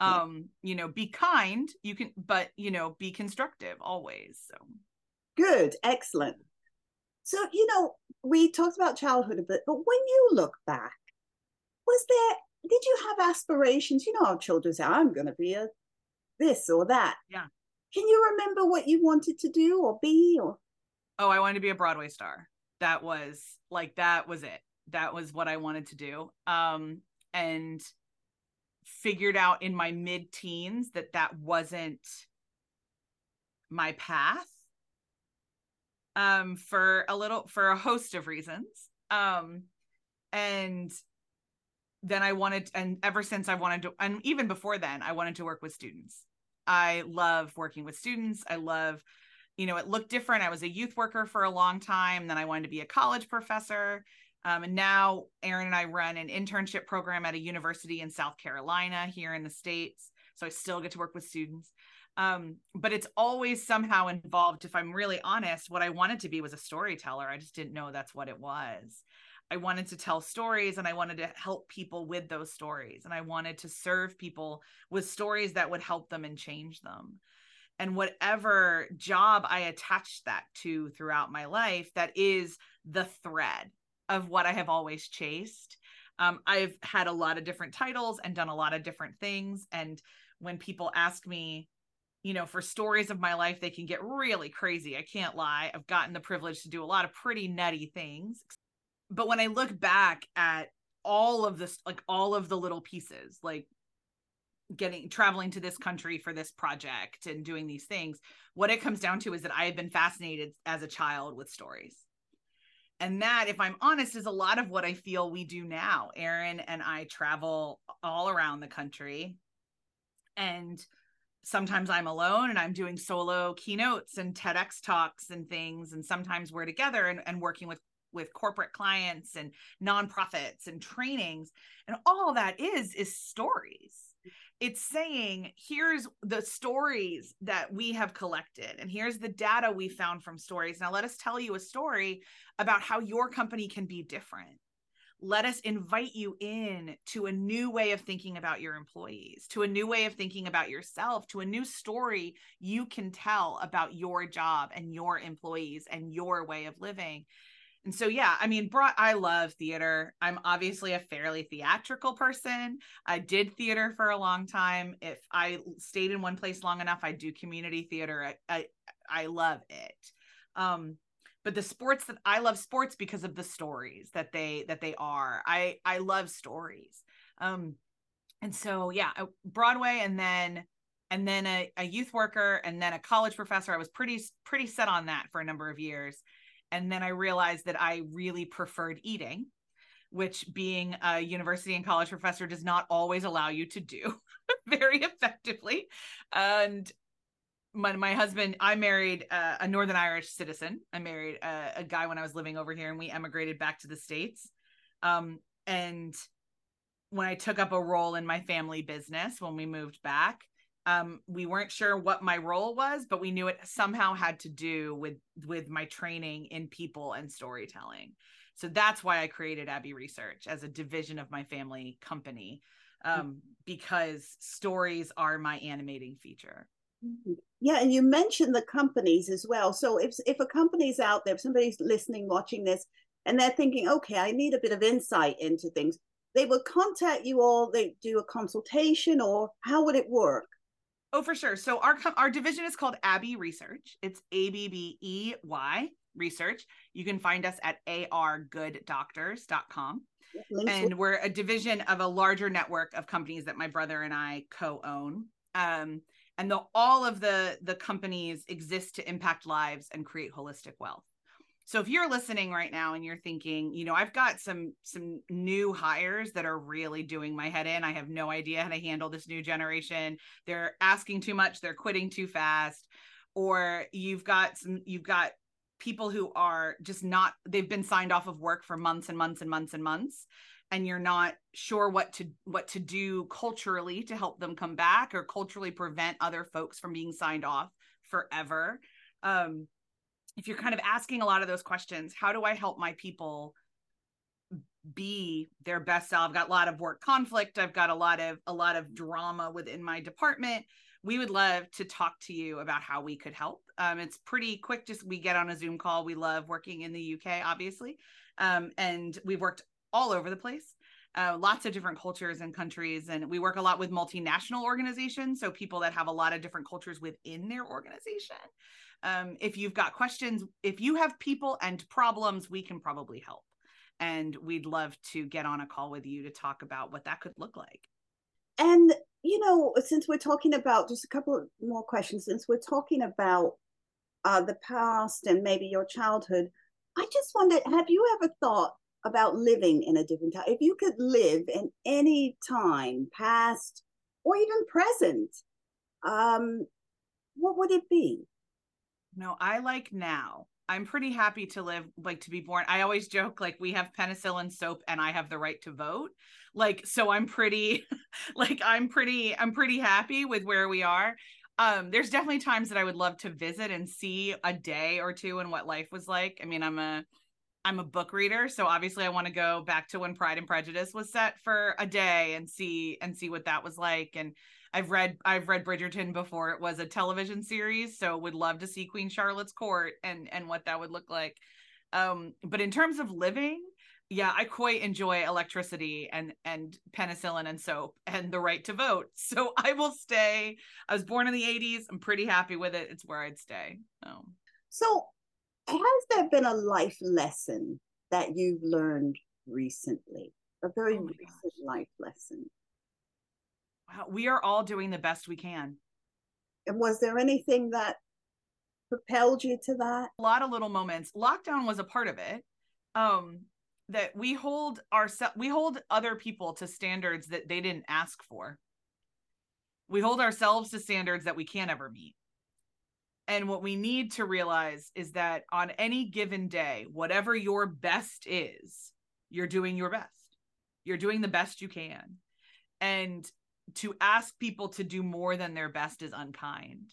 Um, you know, be kind, you can, but, you know, be constructive always. So good. Excellent. So, you know, we talked about childhood a bit, but when you look back, was there did you have aspirations? You know how children say, I'm going to be a this or that. Yeah. Can you remember what you wanted to do or be or? Oh, I wanted to be a Broadway star. That was like, that was it. That was what I wanted to do. Um, and figured out in my mid teens that that wasn't my path um for a little for a host of reasons um and then I wanted, and ever since I wanted to, and even before then, I wanted to work with students. I love working with students. I love, you know, it looked different. I was a youth worker for a long time. Then I wanted to be a college professor. Um, and now Erin and I run an internship program at a university in South Carolina here in the States. So I still get to work with students. Um, but it's always somehow involved, if I'm really honest, what I wanted to be was a storyteller. I just didn't know that's what it was. I wanted to tell stories and I wanted to help people with those stories. And I wanted to serve people with stories that would help them and change them. And whatever job I attached that to throughout my life, that is the thread of what I have always chased. Um, I've had a lot of different titles and done a lot of different things. And when people ask me, you know, for stories of my life, they can get really crazy. I can't lie. I've gotten the privilege to do a lot of pretty nutty things, but when I look back at all of this, like all of the little pieces, like getting traveling to this country for this project and doing these things, what it comes down to is that I have been fascinated as a child with stories. And that, if I'm honest, is a lot of what I feel we do now. Erin and I travel all around the country. And sometimes I'm alone and I'm doing solo keynotes and TEDx talks and things. And sometimes we're together and, and working with with corporate clients and nonprofits and trainings and all that is is stories. It's saying here's the stories that we have collected and here's the data we found from stories. Now let us tell you a story about how your company can be different. Let us invite you in to a new way of thinking about your employees to a new way of thinking about yourself to a new story you can tell about your job and your employees and your way of living and so, yeah, I mean, brought, I love theater. I'm obviously a fairly theatrical person. I did theater for a long time. If I stayed in one place long enough, I do community theater. I, I, I love it. Um, but the sports that I love sports because of the stories that they that they are. I I love stories. Um, and so yeah, Broadway, and then and then a, a youth worker, and then a college professor. I was pretty pretty set on that for a number of years and then I realized that I really preferred eating, which being a university and college professor does not always allow you to do *laughs* very effectively. And my, my husband, I married a Northern Irish citizen. I married a, a, guy when I was living over here and we emigrated back to the States. Um, and when I took up a role in my family business when we moved back, um, we weren't sure what my role was but we knew it somehow had to do with with my training in people and storytelling. So that's why i created abbey research as a division of my family company um, because stories are my animating feature. Mm-hmm. yeah and you mentioned the companies as well. So if if a company's out there if somebody's listening watching this and they're thinking okay i need a bit of insight into things they would contact you all they do a consultation or how would it work Oh, for sure. So our our division is called Abbey Research. It's A B B E Y Research. You can find us at argooddoctors.com. And we're a division of a larger network of companies that my brother and I co-own. Um, and the, all of the the companies exist to impact lives and create holistic wealth. So if you're listening right now and you're thinking you know i've got some some new hires that are really doing my head in. I have no idea how to handle this new generation. They're asking too much. They're quitting too fast. Or you've got some you've got people who are just not they've been signed off of work for months and months and months and months and you're not sure what to what to do culturally to help them come back or culturally prevent other folks from being signed off forever. Um if you're kind of asking a lot of those questions, how do I help my people be their best self? I've got a lot of work conflict. I've got a lot of a lot of drama within my department. We would love to talk to you about how we could help. Um, it's pretty quick. Just we get on a Zoom call. We love working in the UK, obviously, um, and we've worked all over the place. Uh, lots of different cultures and countries and we work a lot with multinational organizations so people that have a lot of different cultures within their organization um, if you've got questions, if you have people and problems, we can probably help. And we'd love to get on a call with you to talk about what that could look like. And, you know, since we're talking about just a couple more questions, since we're talking about uh, the past and maybe your childhood, I just wondered have you ever thought about living in a different time? If you could live in any time, past or even present, um, what would it be? No, I like now. I'm pretty happy to live, like to be born. I always joke, like, we have penicillin soap and I have the right to vote. Like, so I'm pretty, *laughs* like, I'm pretty, I'm pretty happy with where we are. Um, there's definitely times that I would love to visit and see a day or two and what life was like. I mean, I'm a, I'm a book reader, so obviously I want to go back to when Pride and Prejudice was set for a day and see and see what that was like. And I've read I've read Bridgerton before it was a television series, so would love to see Queen Charlotte's court and and what that would look like. Um, but in terms of living, yeah, I quite enjoy electricity and and penicillin and soap and the right to vote. *laughs* So I will stay. I was born in the 80s. I'm pretty happy with it. It's where I'd stay. Um, so has there been a life lesson that you've learned recently? A very oh recent gosh. life lesson? We are all doing the best we can. And was there anything that propelled you to that? A lot of little moments. Lockdown was a part of it. Um, that we hold our we hold other people to standards that they didn't ask for. We hold ourselves to standards that we can't ever meet. And what we need to realize is that on any given day, whatever your best is, you're doing your best. You're doing the best you can. And to ask people to do more than their best is unkind.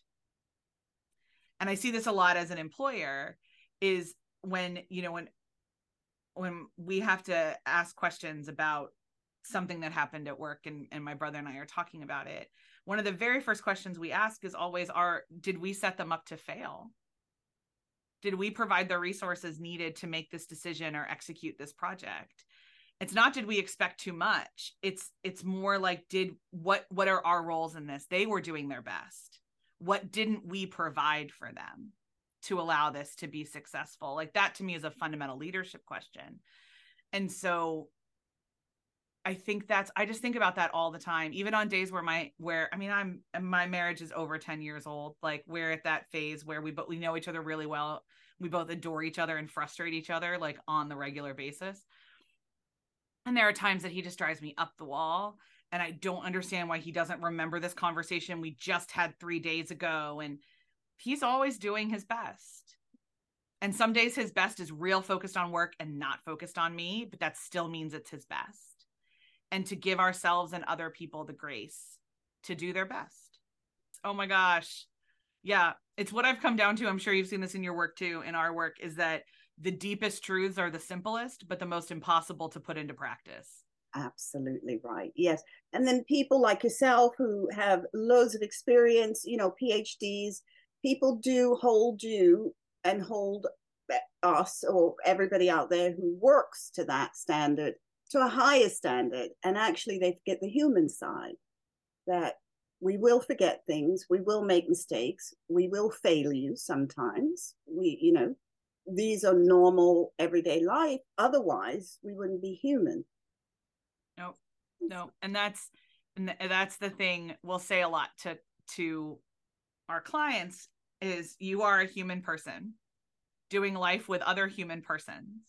And i see this a lot as an employer is when you know when when we have to ask questions about something that happened at work and, and my brother and i are talking about it one of the very first questions we ask is always are did we set them up to fail? Did we provide the resources needed to make this decision or execute this project it's not did we expect too much. It's it's more like did what what are our roles in this? They were doing their best. What didn't we provide for them to allow this to be successful? Like that to me is a fundamental leadership question. And so i think that's i just think about that all the time. Even on days where my where i mean i'm my marriage is over 10 years old like we're at that phase where we but we know each other really well. We both adore each other and frustrate each other like on the regular basis and there are times that he just drives me up the wall. And I don't understand why he doesn't remember this conversation we just had three days ago. And he's always doing his best. And some days his best is real focused on work and not focused on me, but that still means it's his best. And to give ourselves and other people the grace to do their best. Oh my gosh. Yeah, it's what I've come down to. I'm sure you've seen this in your work too, in our work, is that the deepest truths are the simplest, but the most impossible to put into practice. Absolutely right. Yes. And then people like yourself who have loads of experience, you know, PhDs, people do hold you and hold us or everybody out there who works to that standard to a higher standard. And actually, they forget the human side that we will forget things, we will make mistakes, we will fail you sometimes. We, you know, these are normal everyday life. Otherwise, we wouldn't be human. No, no, and that's and that's the thing we'll say a lot to to our clients is you are a human person doing life with other human persons.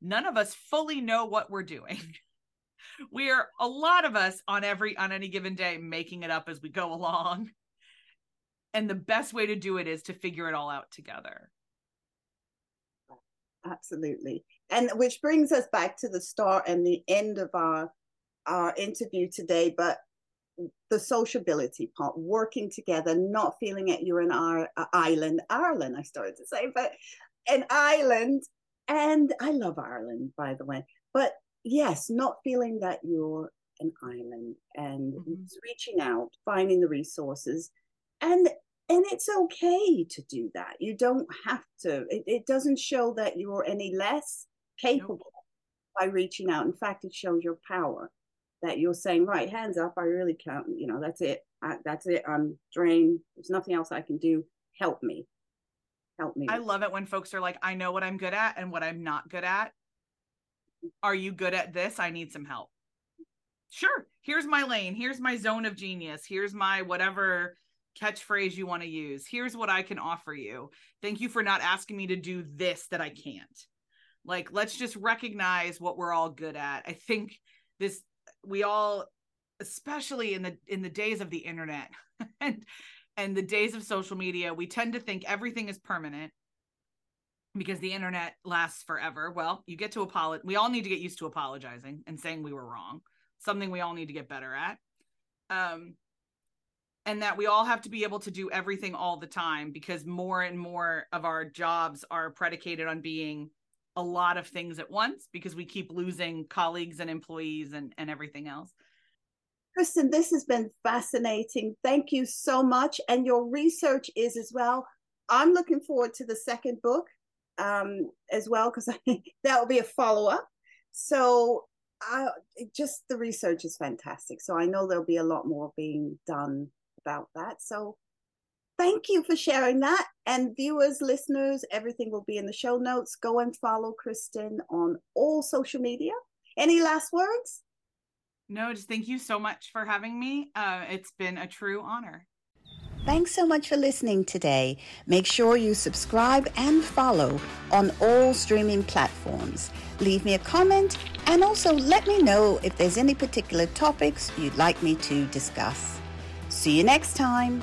None of us fully know what we're doing. *laughs* we are a lot of us on every on any given day making it up as we go *laughs* along. And the best way to do it is to figure it all out together. Absolutely. And which brings us back to the start and the end of our our interview today, but the sociability part, working together, not feeling that you're an our, island, Ireland, I started to say, but an island. And I love Ireland, by the way. But yes, not feeling that you're an island and mm-hmm. reaching out, finding the resources. And and it's okay to do that. You don't have to. It, it doesn't show that you're any less capable nope. by reaching out. In fact, it shows your power that you're saying, right, hands up, I really can't, you know, that's it. I, that's it. I'm drained. There's nothing else I can do. Help me. Help me. I love it when folks are like, I know what I'm good at and what I'm not good at. Are you good at this? I need some help. Sure. Here's my lane. Here's my zone of genius. Here's my whatever catchphrase you want to use. Here's what I can offer you. Thank you for not asking me to do this that I can't. Like, let's just recognize what we're all good at. I think this we all especially in the in the days of the internet *laughs* and and the days of social media we tend to think everything is permanent because the internet lasts forever well you get to apologize we all need to get used to apologizing and saying we were wrong something we all need to get better at um and that we all have to be able to do everything all the time because more and more of our jobs are predicated on being a lot of things at once because we keep losing colleagues and employees and, and everything else. Kristen, this has been fascinating. Thank you so much. And your research is as well. I'm looking forward to the second book um, as well because *laughs* that will be a follow up. So I just the research is fantastic. So I know there'll be a lot more being done about that. So thank you for sharing that. And viewers, listeners, everything will be in the show notes. Go and follow Kristen on all social media. Any last words? No, just thank you so much for having me. Uh, it's been a true honor. Thanks so much for listening today. Make sure you subscribe and follow on all streaming platforms. Leave me a comment and also let me know if there's any particular topics you'd like me to discuss. See you next time.